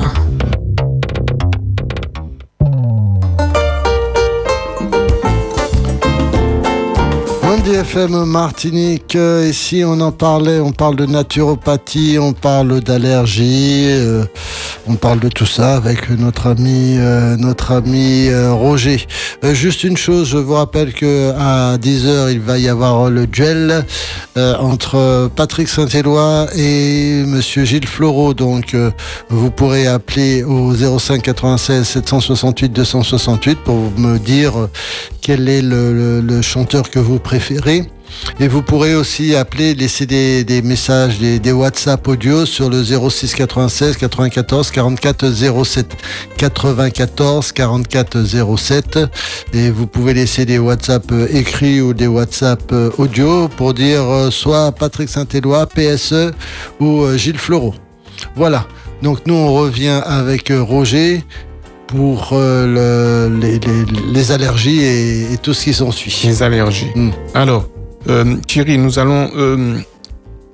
FM Martinique, euh, ici on en parlait, on parle de naturopathie, on parle d'allergie, euh, on parle de tout ça avec notre ami, euh, notre ami Roger. Juste une chose, je vous rappelle que à 10h il va y avoir le gel entre Patrick Saint-Éloi et Monsieur Gilles Floreau. Donc vous pourrez appeler au 05 96 768 268 pour me dire quel est le chanteur que vous préférez et vous pourrez aussi appeler, laisser des, messages, des, WhatsApp audio sur le 06 96 94 44 07. 94 44 07. Et vous pouvez laisser des WhatsApp euh, écrits ou des WhatsApp euh, audio pour dire euh, soit Patrick Saint-Éloi, PSE ou Gilles Floreau. Voilà. Donc nous, on revient avec Roger pour les, allergies et, tout ce qui s'ensuit. Les allergies. Hmm. Alors, euh, Thierry, nous allons euh,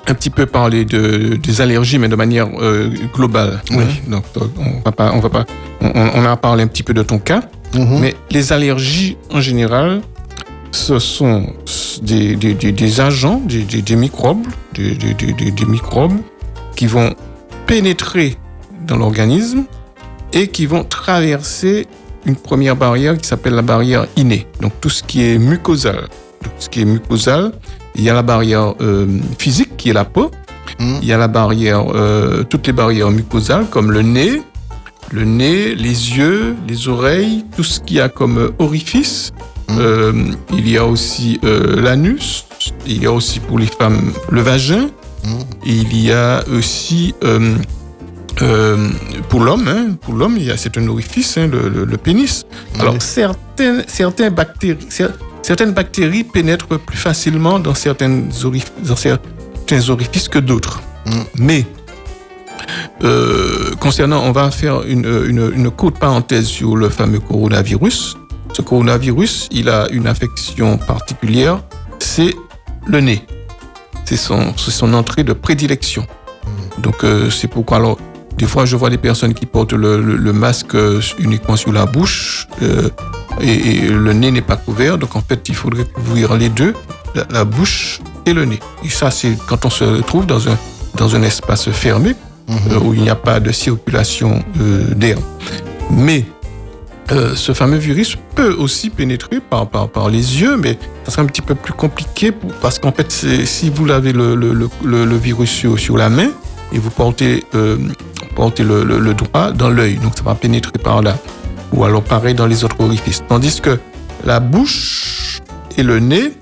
un petit peu parler de, des allergies, mais de manière euh, globale. Oui. Donc, on va pas, on va pas, on, a parlé un petit peu de ton cas, mhm. mais les allergies en général, ce sont des, des, des, agents, des, des microbes, des, microbes qui vont pénétrer dans l'organisme et qui vont traverser une première barrière qui s'appelle la barrière innée. Donc tout ce qui est mucosal, tout ce qui est mucosal, il y a la barrière euh, physique qui est la peau, hmm. il y a la barrière, euh, toutes les barrières mucosales comme le nez, le nez, les yeux, les oreilles, tout ce qu'il y a comme orifice. Hmm. Euh, il y a aussi l'anus, il y a aussi pour les femmes le vagin, hmm. il y a aussi euh, pour l'homme, hein, pour l'homme, c'est un orifice, hein, le, pénis. Alors certaines, certaines bactéries, certaines bactéries pénètrent plus facilement dans certaines dans certains orifices que d'autres. Mm. Mais euh, concernant, on va faire une, une, une, courte parenthèse sur le fameux coronavirus. Ce coronavirus, il a une affection particulière, c'est le nez. C'est son, son entrée de prédilection. Mm. Donc euh, c'est pourquoi alors des fois, je vois des personnes qui portent le, masque euh, uniquement sur la bouche euh, et, le nez n'est pas couvert. Donc, en fait, il faudrait couvrir les deux, la, bouche et le nez. Et ça, c'est quand on se trouve dans un, dans un espace fermé mhm. euh, où il n'y a pas de circulation d'air. Mais ce fameux virus peut aussi pénétrer par, par, par, les yeux, mais ça sera un petit peu plus compliqué parce qu'en fait, si vous avez le, le, le, virus sur, sur la main et vous portez porter le, le, doigt dans l'œil, donc ça va pénétrer par là. Ou alors pareil dans les autres orifices. Tandis que la bouche et le nez,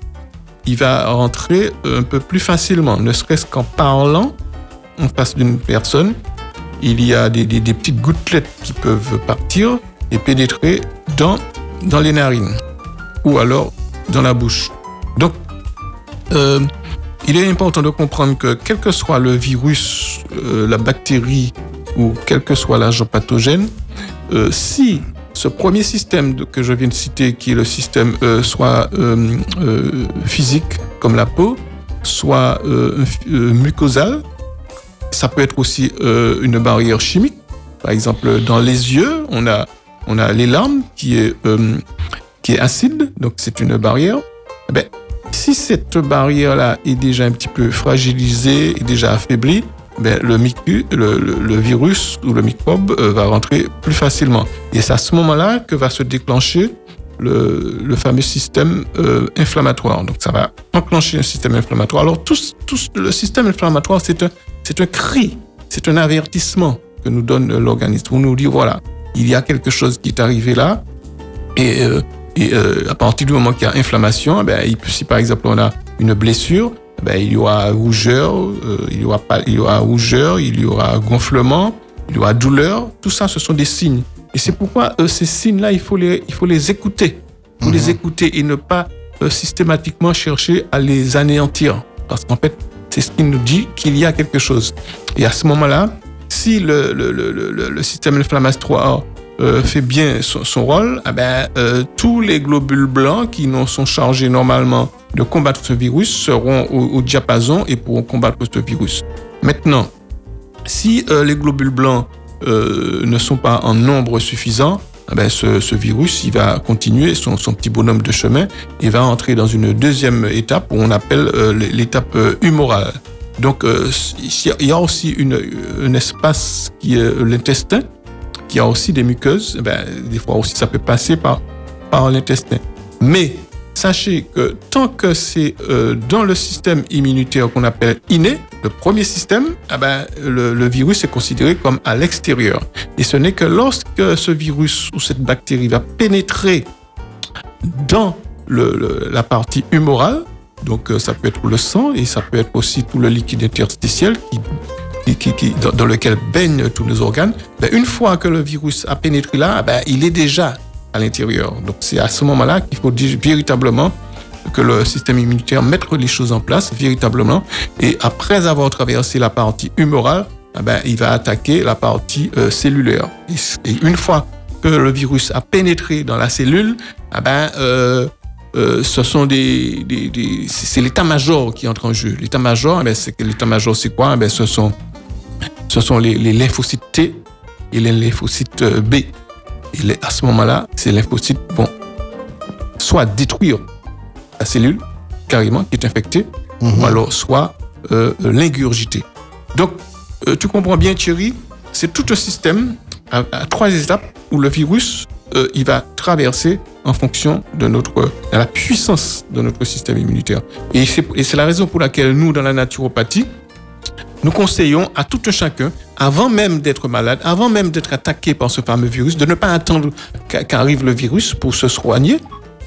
il va rentrer un peu plus facilement, ne serait-ce qu'en parlant en face d'une personne. Il y a des, petites gouttelettes qui peuvent partir et pénétrer dans, dans les narines ou alors dans la bouche. Donc, euh, il est important de comprendre que quel que soit le virus, euh, la bactérie ou quel que soit l'agent pathogène, euh, si ce premier système que je viens de citer, qui est le système euh, soit euh, physique comme la peau, soit mucosal, ça peut être aussi une barrière chimique. Par exemple, dans les yeux, on a, on a les larmes qui est, qui est acide, donc c'est une barrière. Eh ben, si cette barrière-là est déjà un petit peu fragilisée et déjà affaiblie, ben, le, le, virus ou le microbe euh, va rentrer plus facilement. Et c'est à ce moment-là que va se déclencher le, fameux système euh, inflammatoire. Donc ça va enclencher un système inflammatoire. Alors tout, tout le système inflammatoire, c'est un, c'est un cri, c'est un avertissement que nous donne l'organisme. On nous dit, voilà, il y a quelque chose qui est arrivé là. Et, euh, et à partir du moment qu'il y a inflammation, ben, si par exemple on a une blessure, ben, il y aura rougeur, euh, il, y aura pas, il y aura rougeur, il y aura gonflement, il y aura douleur. Tout ça, ce sont des signes. Et c'est pourquoi euh, ces signes-là, il faut les, il faut les écouter. Il faut les mhm. écouter et ne pas euh, systématiquement chercher à les anéantir. Parce qu'en fait, c'est ce qui nous dit qu'il y a quelque chose. Et à ce moment-là, si le, le, le, le système inflammatoire euh, fait bien son, rôle, eh ben, euh, tous les globules blancs qui sont chargés normalement de combattre ce virus seront au, diapason et pourront combattre ce virus. Maintenant, Si euh, les globules blancs ne sont pas en nombre suffisant, eh ben, ce, virus, va continuer son, petit bonhomme de chemin et va entrer dans une deuxième étape où on appelle l'étape humorale. Donc, il y a aussi un espace qui est l'intestin, qui a aussi des muqueuses. Eh Ben, des fois aussi, ça peut passer par, par l'intestin. Mais sachez que tant que c'est euh, dans le système immunitaire qu'on appelle inné, le premier système, eh ben, le, virus est considéré comme à l'extérieur. Et ce n'est que lorsque ce virus ou cette bactérie va pénétrer dans le- la partie humorale, donc euh, ça peut être le sang et ça peut être aussi tout le liquide interstitiel qui, dans, lequel baignent tous nos organes. Ben, une fois que le virus a pénétré là, ben, il est déjà à l'intérieur. Donc c'est à ce moment-là qu'il faut dire véritablement que le système immunitaire mette les choses en place véritablement. Et après avoir traversé la partie humorale, eh ben, il va attaquer la partie euh, cellulaire. Et, une fois que le virus a pénétré dans la cellule, eh ben, euh, euh, ce sont des, c'est l'état-major qui entre en jeu. L'état-major, eh ben, c'est c'est quoi? Eh ben, ce sont, ce sont les, les lymphocytes T et les lymphocytes euh, B. Et les- à ce moment-là, ces lymphocytes vont soit détruire la cellule carrément qui est infectée, Mhm. ou alors soit euh, euh, l'ingurgiter. Donc, euh, tu comprends bien, Thierry, c'est tout un système à, à trois étapes où le virus euh, il va traverser en fonction de notre de la puissance de notre système immunitaire. Et c'est la raison pour laquelle nous, dans la naturopathie, nous conseillons à tout un chacun, avant même d'être malade, avant même d'être attaqué par ce fameux virus, de ne pas attendre qu'a- qu'arrive le virus pour se soigner.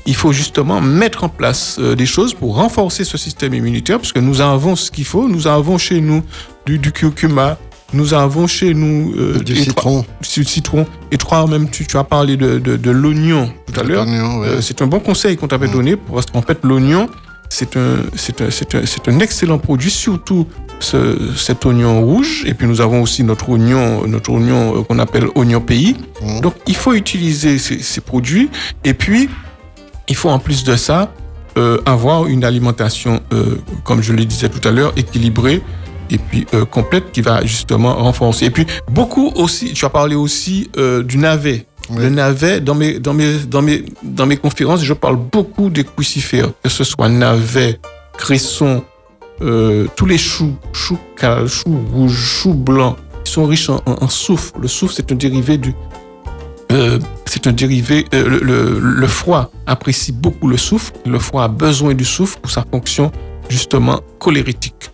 Il faut justement mettre en place euh, des choses pour renforcer ce système immunitaire, parce que nous avons ce qu'il faut. Nous avons chez nous du, du curcuma, nous avons chez nous euh, Du citron. trois- citron. Et trois, même tu, tu as parlé de, de, de l'oignon tout à l'heure. Ouais. Euh, c'est un bon conseil qu'on t'avait Mm. donné parce qu'en fait l'oignon c'est un c'est un, c'est un, c'est un excellent produit surtout ce, cet oignon rouge. Et puis nous avons aussi notre oignon notre oignon euh, qu'on appelle oignon pays. Mm. donc il faut utiliser ces, ces produits. Et puis il faut en plus de ça euh, avoir une alimentation euh, comme je le disais tout à l'heure équilibrée et puis euh, complète qui va justement renforcer. Et puis beaucoup aussi tu as parlé aussi du navet. Oui. le navet, dans mes, dans, mes, dans, mes, dans mes conférences, je parle beaucoup des crucifères, que ce soit navet, cresson, euh, tous les choux, choux cales, choux rouges, choux blancs, ils sont riches en, en- en soufre. Le soufre, c'est un dérivé du. euh, c'est un dérivé. euh, le, le, le foie apprécie beaucoup le soufre. Le foie a besoin du soufre pour sa fonction justement cholérétique,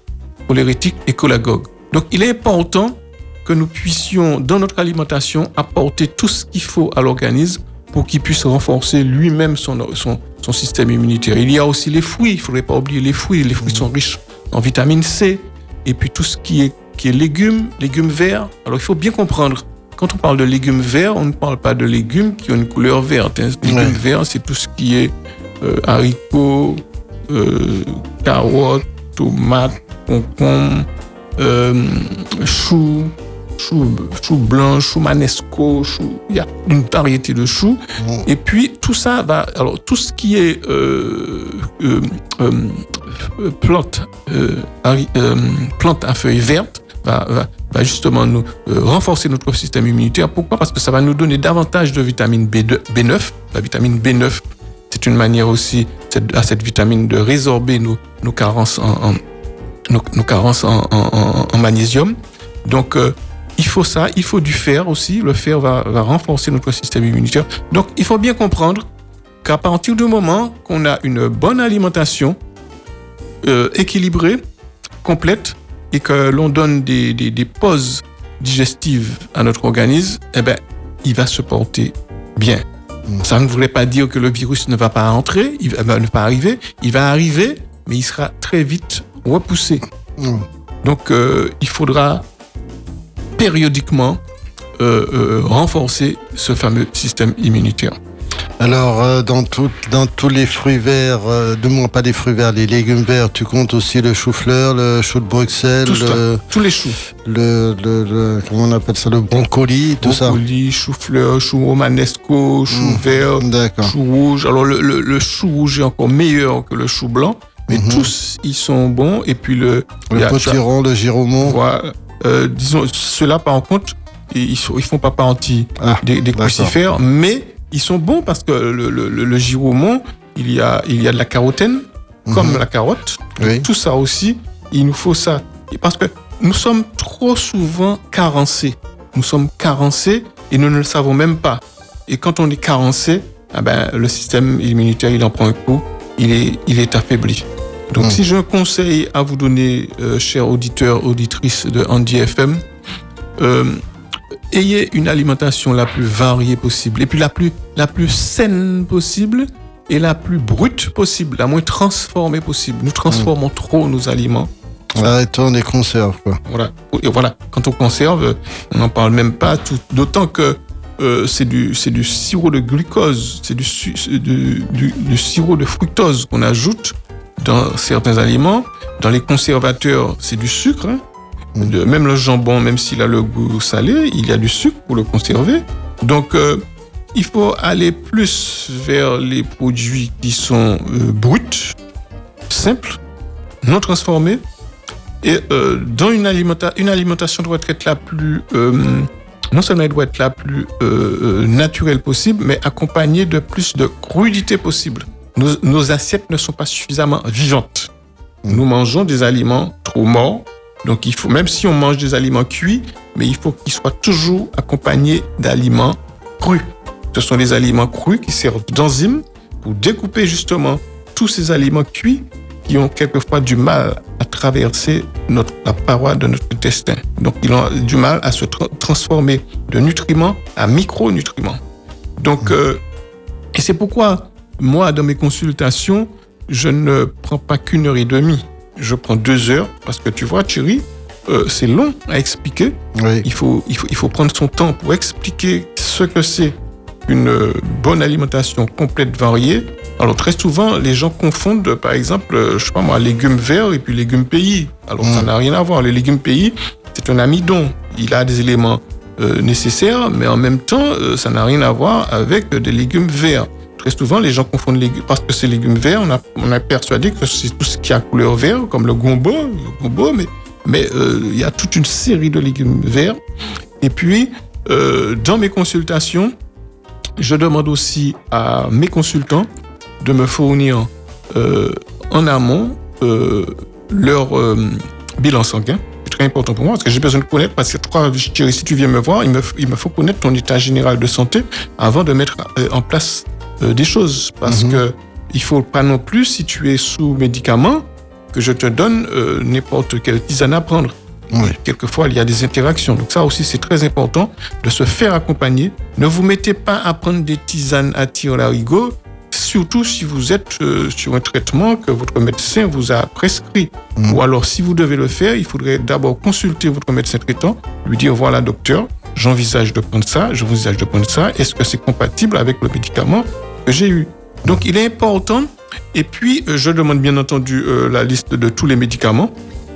cholérétique et cholagogue. Donc, il est important que nous puissions, dans notre alimentation, apporter tout ce qu'il faut à l'organisme pour qu'il puisse renforcer lui-même son, son, son système immunitaire. Il y a aussi les fruits, il ne faudrait pas oublier les fruits. Les fruits sont riches en vitamine C et puis tout ce qui est, qui est légumes, légumes verts. Alors il faut bien comprendre, quand on parle de légumes verts, on ne parle pas de légumes qui ont une couleur verte. hein. Légumes Ouais. verts, c'est tout ce qui est euh, haricots, euh, carottes, tomates, concombres, euh, choux, choux, choux blancs, choux manesco, choux, il y a une variété de choux. Et puis tout ça va, alors tout ce qui est euh, euh, euh, plante, plante à feuilles vertes va, va, va justement nous renforcer notre système immunitaire. Pourquoi? Parce que ça va nous donner davantage de vitamine B2, B9. La vitamine B9, c'est une manière aussi à cette vitamine de résorber nos, nos carences en, en- nos, nos carences en, en- en- en magnésium. Donc, euh, il faut ça, il faut du fer aussi. Le fer va, va renforcer notre système immunitaire. Donc, il faut bien comprendre qu'à partir du moment qu'on a une bonne alimentation euh, équilibrée, complète, et que l'on donne des, des- des pauses digestives à notre organisme, eh ben, il va se porter bien. Ça ne voudrait pas dire que le virus ne va pas entrer, il va, ne pas arriver. Il va arriver, mais il sera très vite repoussé. Mm. Donc, euh, il faudra périodiquement euh, euh, renforcer ce fameux système immunitaire. Alors, euh, dans, tout- dans tous les fruits verts, euh, du moins pas les fruits verts, les légumes verts, tu comptes aussi le chou-fleur, le chou de Bruxelles, Tout le, Tous les choux. le, le- le- comment on appelle ça, le broncoli, tout ça. Brocoli, chou-fleur, chou romanesco, chou Mm. vert, chou rouge. Alors, le, chou rouge est encore meilleur que le chou blanc, mais Mhm. tous, ils sont bons. Et puis, le, Le potiron, le giromont. Voilà. Euh, disons, ceux-là, par contre, ils, ils font pas partie Ah, des, crucifères, mais ils sont bons parce que le, le, le, il y a, il y a de la carotène, comme Mhm. la carotte. Oui. Tout ça aussi, il nous faut ça. Parce que nous sommes trop souvent carencés. Nous sommes carencés et nous ne le savons même pas. Et quand on est carencé, ah ben, le système immunitaire, il en prend un coup, il est, il est affaibli. Donc, Mm. si j'ai un conseil à vous donner, euh, chers auditeurs, auditrices de Andy FM, euh, ayez une alimentation la plus variée possible et puis la plus, la plus saine possible et la plus brute possible, la moins transformée possible. Nous transformons trop nos aliments. Arrêtons les conserves, quoi. Voilà. Et voilà. Quand on conserve, on n'en parle même pas. tout- D'autant que euh, c'est du, du sirop de glucose, c'est du- du sirop de fructose qu'on ajoute dans certains aliments. Dans les conservateurs, c'est du sucre. hein. Mm. Même le jambon, même s'il a le goût salé, il y a du sucre pour le conserver. Donc, euh, il faut aller plus vers les produits qui sont euh, bruts, simples, non transformés. Et euh, dans une, alimenta- une alimentation doit être la plus... euh, non seulement elle doit être la plus naturelle possible, mais accompagnée de plus de crudité possible. Nos, assiettes ne sont pas suffisamment vivantes. Nous mangeons des aliments trop morts. Donc, il faut, même si on mange des aliments cuits, mais il faut qu'ils soient toujours accompagnés d'aliments crus. Ce sont des aliments crus qui servent d'enzymes pour découper justement tous ces aliments cuits qui ont quelquefois du mal à traverser notre, la paroi de notre intestin. Donc, ils ont du mal à se tra- transformer de nutriments à micronutriments. Donc, euh, et c'est pourquoi, moi, dans mes consultations, je ne prends pas qu'une heure et demie. Je prends deux heures parce que tu vois, Thierry, euh, c'est long à expliquer. Oui. Il faut, il, faut, il faut prendre son temps pour expliquer ce que c'est une euh, bonne alimentation complète, variée. Alors très souvent, les gens confondent, par exemple, euh, je sais pas moi, légumes verts et puis légumes pays. Alors ça Mm. n'a rien à voir. Les légumes pays, c'est un amidon. Il a des éléments euh, nécessaires, mais en même temps, euh, ça n'a rien à voir avec des légumes verts. Souvent, les gens confondent légumes parce que ces légumes verts, on a, on a persuadé que c'est tout ce qui a couleur vert, comme le gombo, gombo, mais mais euh, il y a toute une série de légumes verts. Et puis, euh, dans mes consultations, je demande aussi à mes consultants de me fournir euh, en amont leur bilan sanguin. C'est très important pour moi parce que j'ai besoin de connaître, parce que Thierry, si tu viens me voir, il me, il me faut connaître ton état général de santé avant de mettre en place des choses. Parce Mhm. que il faut pas non plus, si tu es sous médicament, que je te donne euh, n'importe quelle tisane à prendre. Oui. Quelquefois, il y a des interactions. Donc ça aussi, c'est très important de se faire accompagner. Ne vous mettez pas à prendre des tisanes à tir larigot, surtout si vous êtes euh, sur un traitement que votre médecin vous a prescrit. Mm. Ou alors, si vous devez le faire, il faudrait d'abord consulter votre médecin traitant, lui dire, voilà, docteur, j'envisage de prendre ça, j'envisage de prendre ça. Est-ce que c'est compatible avec le médicament que j'ai eu? Donc, il est important. Et puis, euh, je demande bien entendu euh, la liste de tous les médicaments,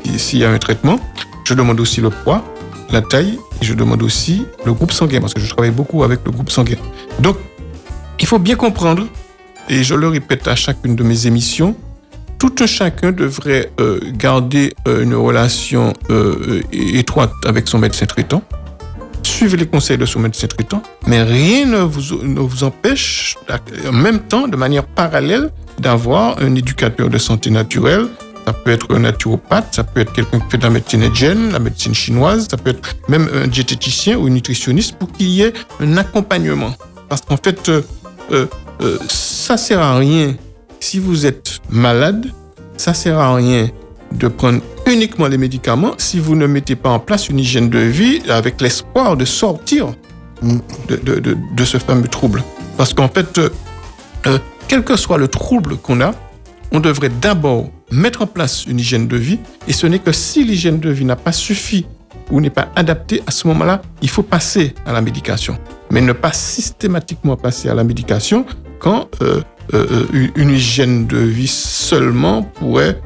si- s'il y a un traitement. Je demande aussi le poids, la taille, et je demande aussi le groupe sanguin, parce que je travaille beaucoup avec le groupe sanguin. Donc, il faut bien comprendre, et je le répète à chacune de mes émissions, tout un chacun devrait euh, garder une relation étroite avec son médecin traitant. Suivez les conseils de son médecin traitant, mais rien ne vous, ne vous empêche, en même temps, de manière parallèle, d'avoir un éducateur de santé naturelle. Ça peut être un naturopathe, ça peut être quelqu'un qui fait de la médecine indienne, la médecine chinoise, ça peut être même un diététicien ou un nutritionniste pour qu'il y ait un accompagnement. Parce qu'en fait, euh, euh, euh, ça sert à rien si vous êtes malade, ça sert à rien de prendre uniquement les médicaments si vous ne mettez pas en place une hygiène de vie avec l'espoir de sortir de, ce fameux trouble. Parce qu'en fait, euh, euh, quel que soit le trouble qu'on a, on devrait d'abord mettre en place une hygiène de vie. Et ce n'est que si l'hygiène de vie n'a pas suffi ou n'est pas adaptée, à ce moment-là, il faut passer à la médication. Mais ne pas systématiquement passer à la médication quand euh, une hygiène de vie seulement pourrait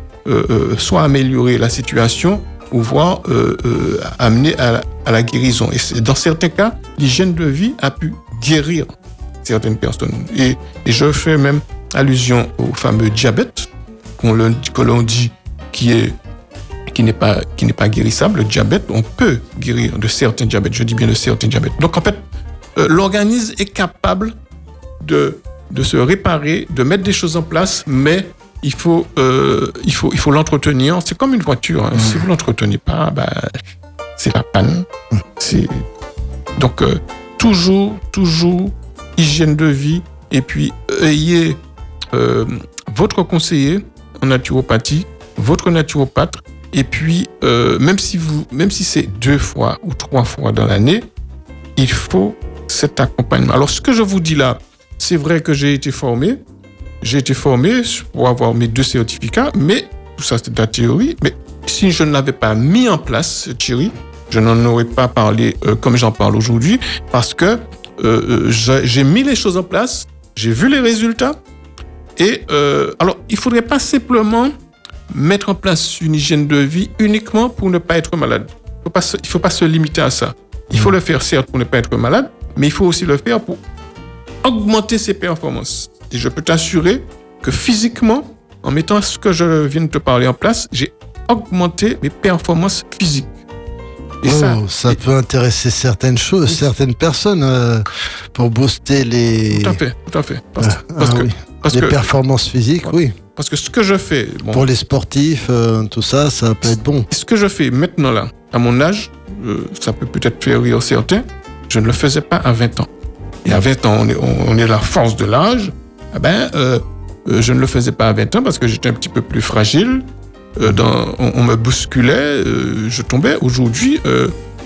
soit améliorer la situation ou voire euh, euh, amener à la, guérison. Et dans certains cas, l'hygiène de vie a pu guérir certaines personnes. Et, je fais même allusion au fameux diabète qu'on que l'on dit qui est qui n'est pas, guérissable. Le diabète, on peut guérir de certains diabètes. Je dis bien de certains diabètes. Donc, en fait, euh, l'organisme est capable de se réparer, de mettre des choses en place, mais il faut, euh, il faut, il faut l'entretenir. C'est comme une voiture. hein. Si vous l'entretenez pas, bah, c'est la panne. Donc euh, toujours, toujours hygiène de vie et puis ayez euh, votre conseiller en naturopathie, votre naturopathe et puis même si vous, même si c'est deux fois ou trois fois dans l'année, il faut cet accompagnement. Alors ce que je vous dis là, c'est vrai que j'ai été formé, j'ai été formé pour avoir mes deux certificats, mais tout ça c'est de la théorie. Mais si je ne l'avais pas mis en place, Thierry, je n'en aurais pas parlé euh, comme j'en parle aujourd'hui, parce que euh, euh, j'ai mis les choses en place, j'ai vu les résultats. Et euh, alors, il faudrait pas simplement mettre en place une hygiène de vie uniquement pour ne pas être malade. Il ne faut pas se limiter à ça. Il faut le faire certes pour ne pas être malade, mais il faut aussi le faire pour augmenter ses performances. Et je peux t'assurer que physiquement, en mettant ce que je viens de te parler en place, j'ai augmenté mes performances physiques. Et ça, Oh, ça peut intéresser certaines choses, Oui. certaines personnes euh, pour booster les, tout à fait, tout à fait. Parce, Ah, parce ah que, oui. parce, les que, performances physiques, oui. parce que ce que je fais, bon, Pour les sportifs, euh, tout ça, ça peut être bon. ce que je fais maintenant là, à mon âge, euh, ça peut peut-être faire rire certains, je ne le faisais pas à 20 ans. Et à 20 ans, on est, on est la force de l'âge. Eh ben, euh, euh, je ne le faisais pas à 20 ans parce que j'étais un petit peu plus fragile. Euh, dans, on, on me bousculait, euh, je tombais. Aujourd'hui,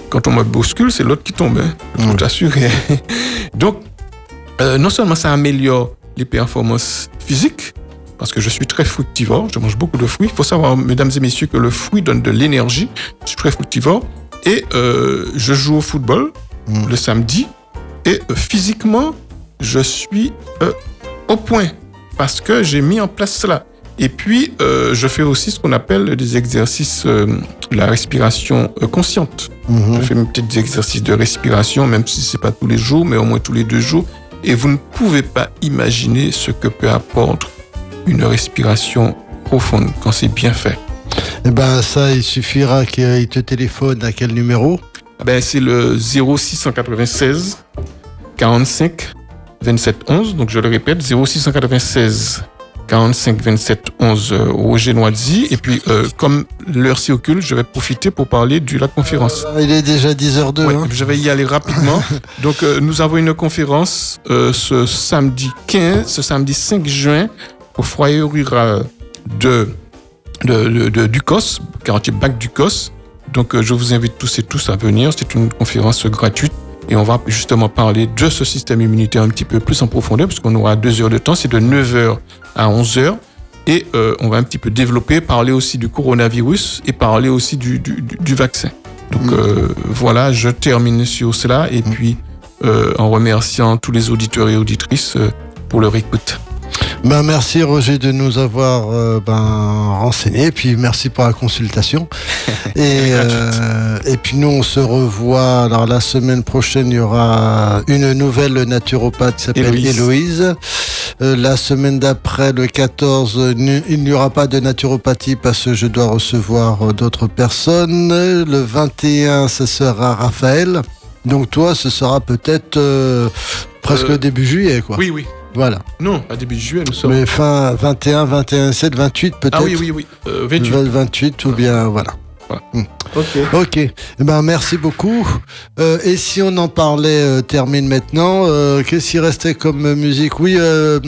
quand on me bouscule, c'est l'autre qui tombe. Hein, Ouais. t'assurer. Donc, non seulement ça améliore les performances physiques, parce que je suis très fructivore, je mange beaucoup de fruits. Il faut savoir, mesdames et messieurs, que le fruit donne de l'énergie. Je suis très fructivore. Et je joue au football Mm. le samedi. Et physiquement, je suis euh, au point parce que j'ai mis en place cela. Et puis, euh, je fais aussi ce qu'on appelle des exercices, euh, la respiration euh, consciente. Mhm. Je fais mes petits exercices de respiration, même si c'est pas tous les jours, mais au moins tous les deux jours. Et vous ne pouvez pas imaginer ce que peut apporter une respiration profonde quand c'est bien fait. Eh ben, ça, il suffira qu'il te téléphone à quel numéro? Ben, c'est le 0696 45 27 11. Donc, je le répète, 0696 45 27 11 euh, Roger Noisy. Et puis, euh, comme l'heure circule, je vais profiter pour parler de la conférence. Ah, Il est déjà 10h02. Ouais, hein. je vais y aller rapidement. Donc, euh, nous avons une conférence euh, ce samedi 15, ce samedi 5 juin au foyer rural de, de, de, de Ducos, quartier Bac Ducos. Donc, euh, je vous invite tous et tous à venir. C'est une conférence gratuite. Et on va justement parler de ce système immunitaire un petit peu plus en profondeur, puisqu'on aura deux heures de temps. C'est de 9h à 11h. Et euh, on va un petit peu développer, parler aussi du coronavirus et parler aussi du, du, du- du vaccin. Donc Mm. euh, voilà, je termine sur cela et puis euh, en remerciant tous les auditeurs et auditrices pour leur écoute. Ben, merci Roger de nous avoir euh, ben, renseigné, puis merci pour la consultation. et, euh, et puis nous, on se revoit. Alors la semaine prochaine, il y aura une nouvelle naturopathe qui s'appelle Héloïse. Héloïse. Euh, la semaine d'après, le 14, euh, n- il n'y aura pas de naturopathie parce que je dois recevoir euh, d'autres personnes. Le 21, ce sera Raphaël. Donc toi, ce sera peut-être presque début juillet, quoi. Oui, oui. Voilà. Non, à début juillet, nous sommes. Mais fin 21, 21, 7, 28 peut-être. ah oui, oui, oui. Euh, 28. 28 ou bien voilà. Ok. Ok. Eh ben merci beaucoup. Euh, et si on en parlait, euh, termine maintenant. euh, Qu'est-ce qui restait comme musique? Oui. Euh,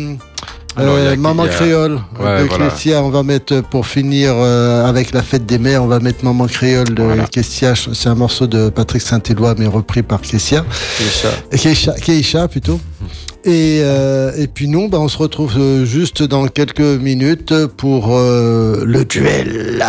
Alors, a- euh, Maman il y a- créole Ouais, de voilà. Kessia, on va mettre euh, pour finir euh, avec la fête des mères, on va mettre Maman créole de Voilà. Kessia. C'est un morceau de Patrick Saint-Éloi mais repris par Kessia. Keisha, Keisha plutôt. Et, euh, puis nous, bah, on se retrouve euh, juste dans quelques minutes pour euh, le duel.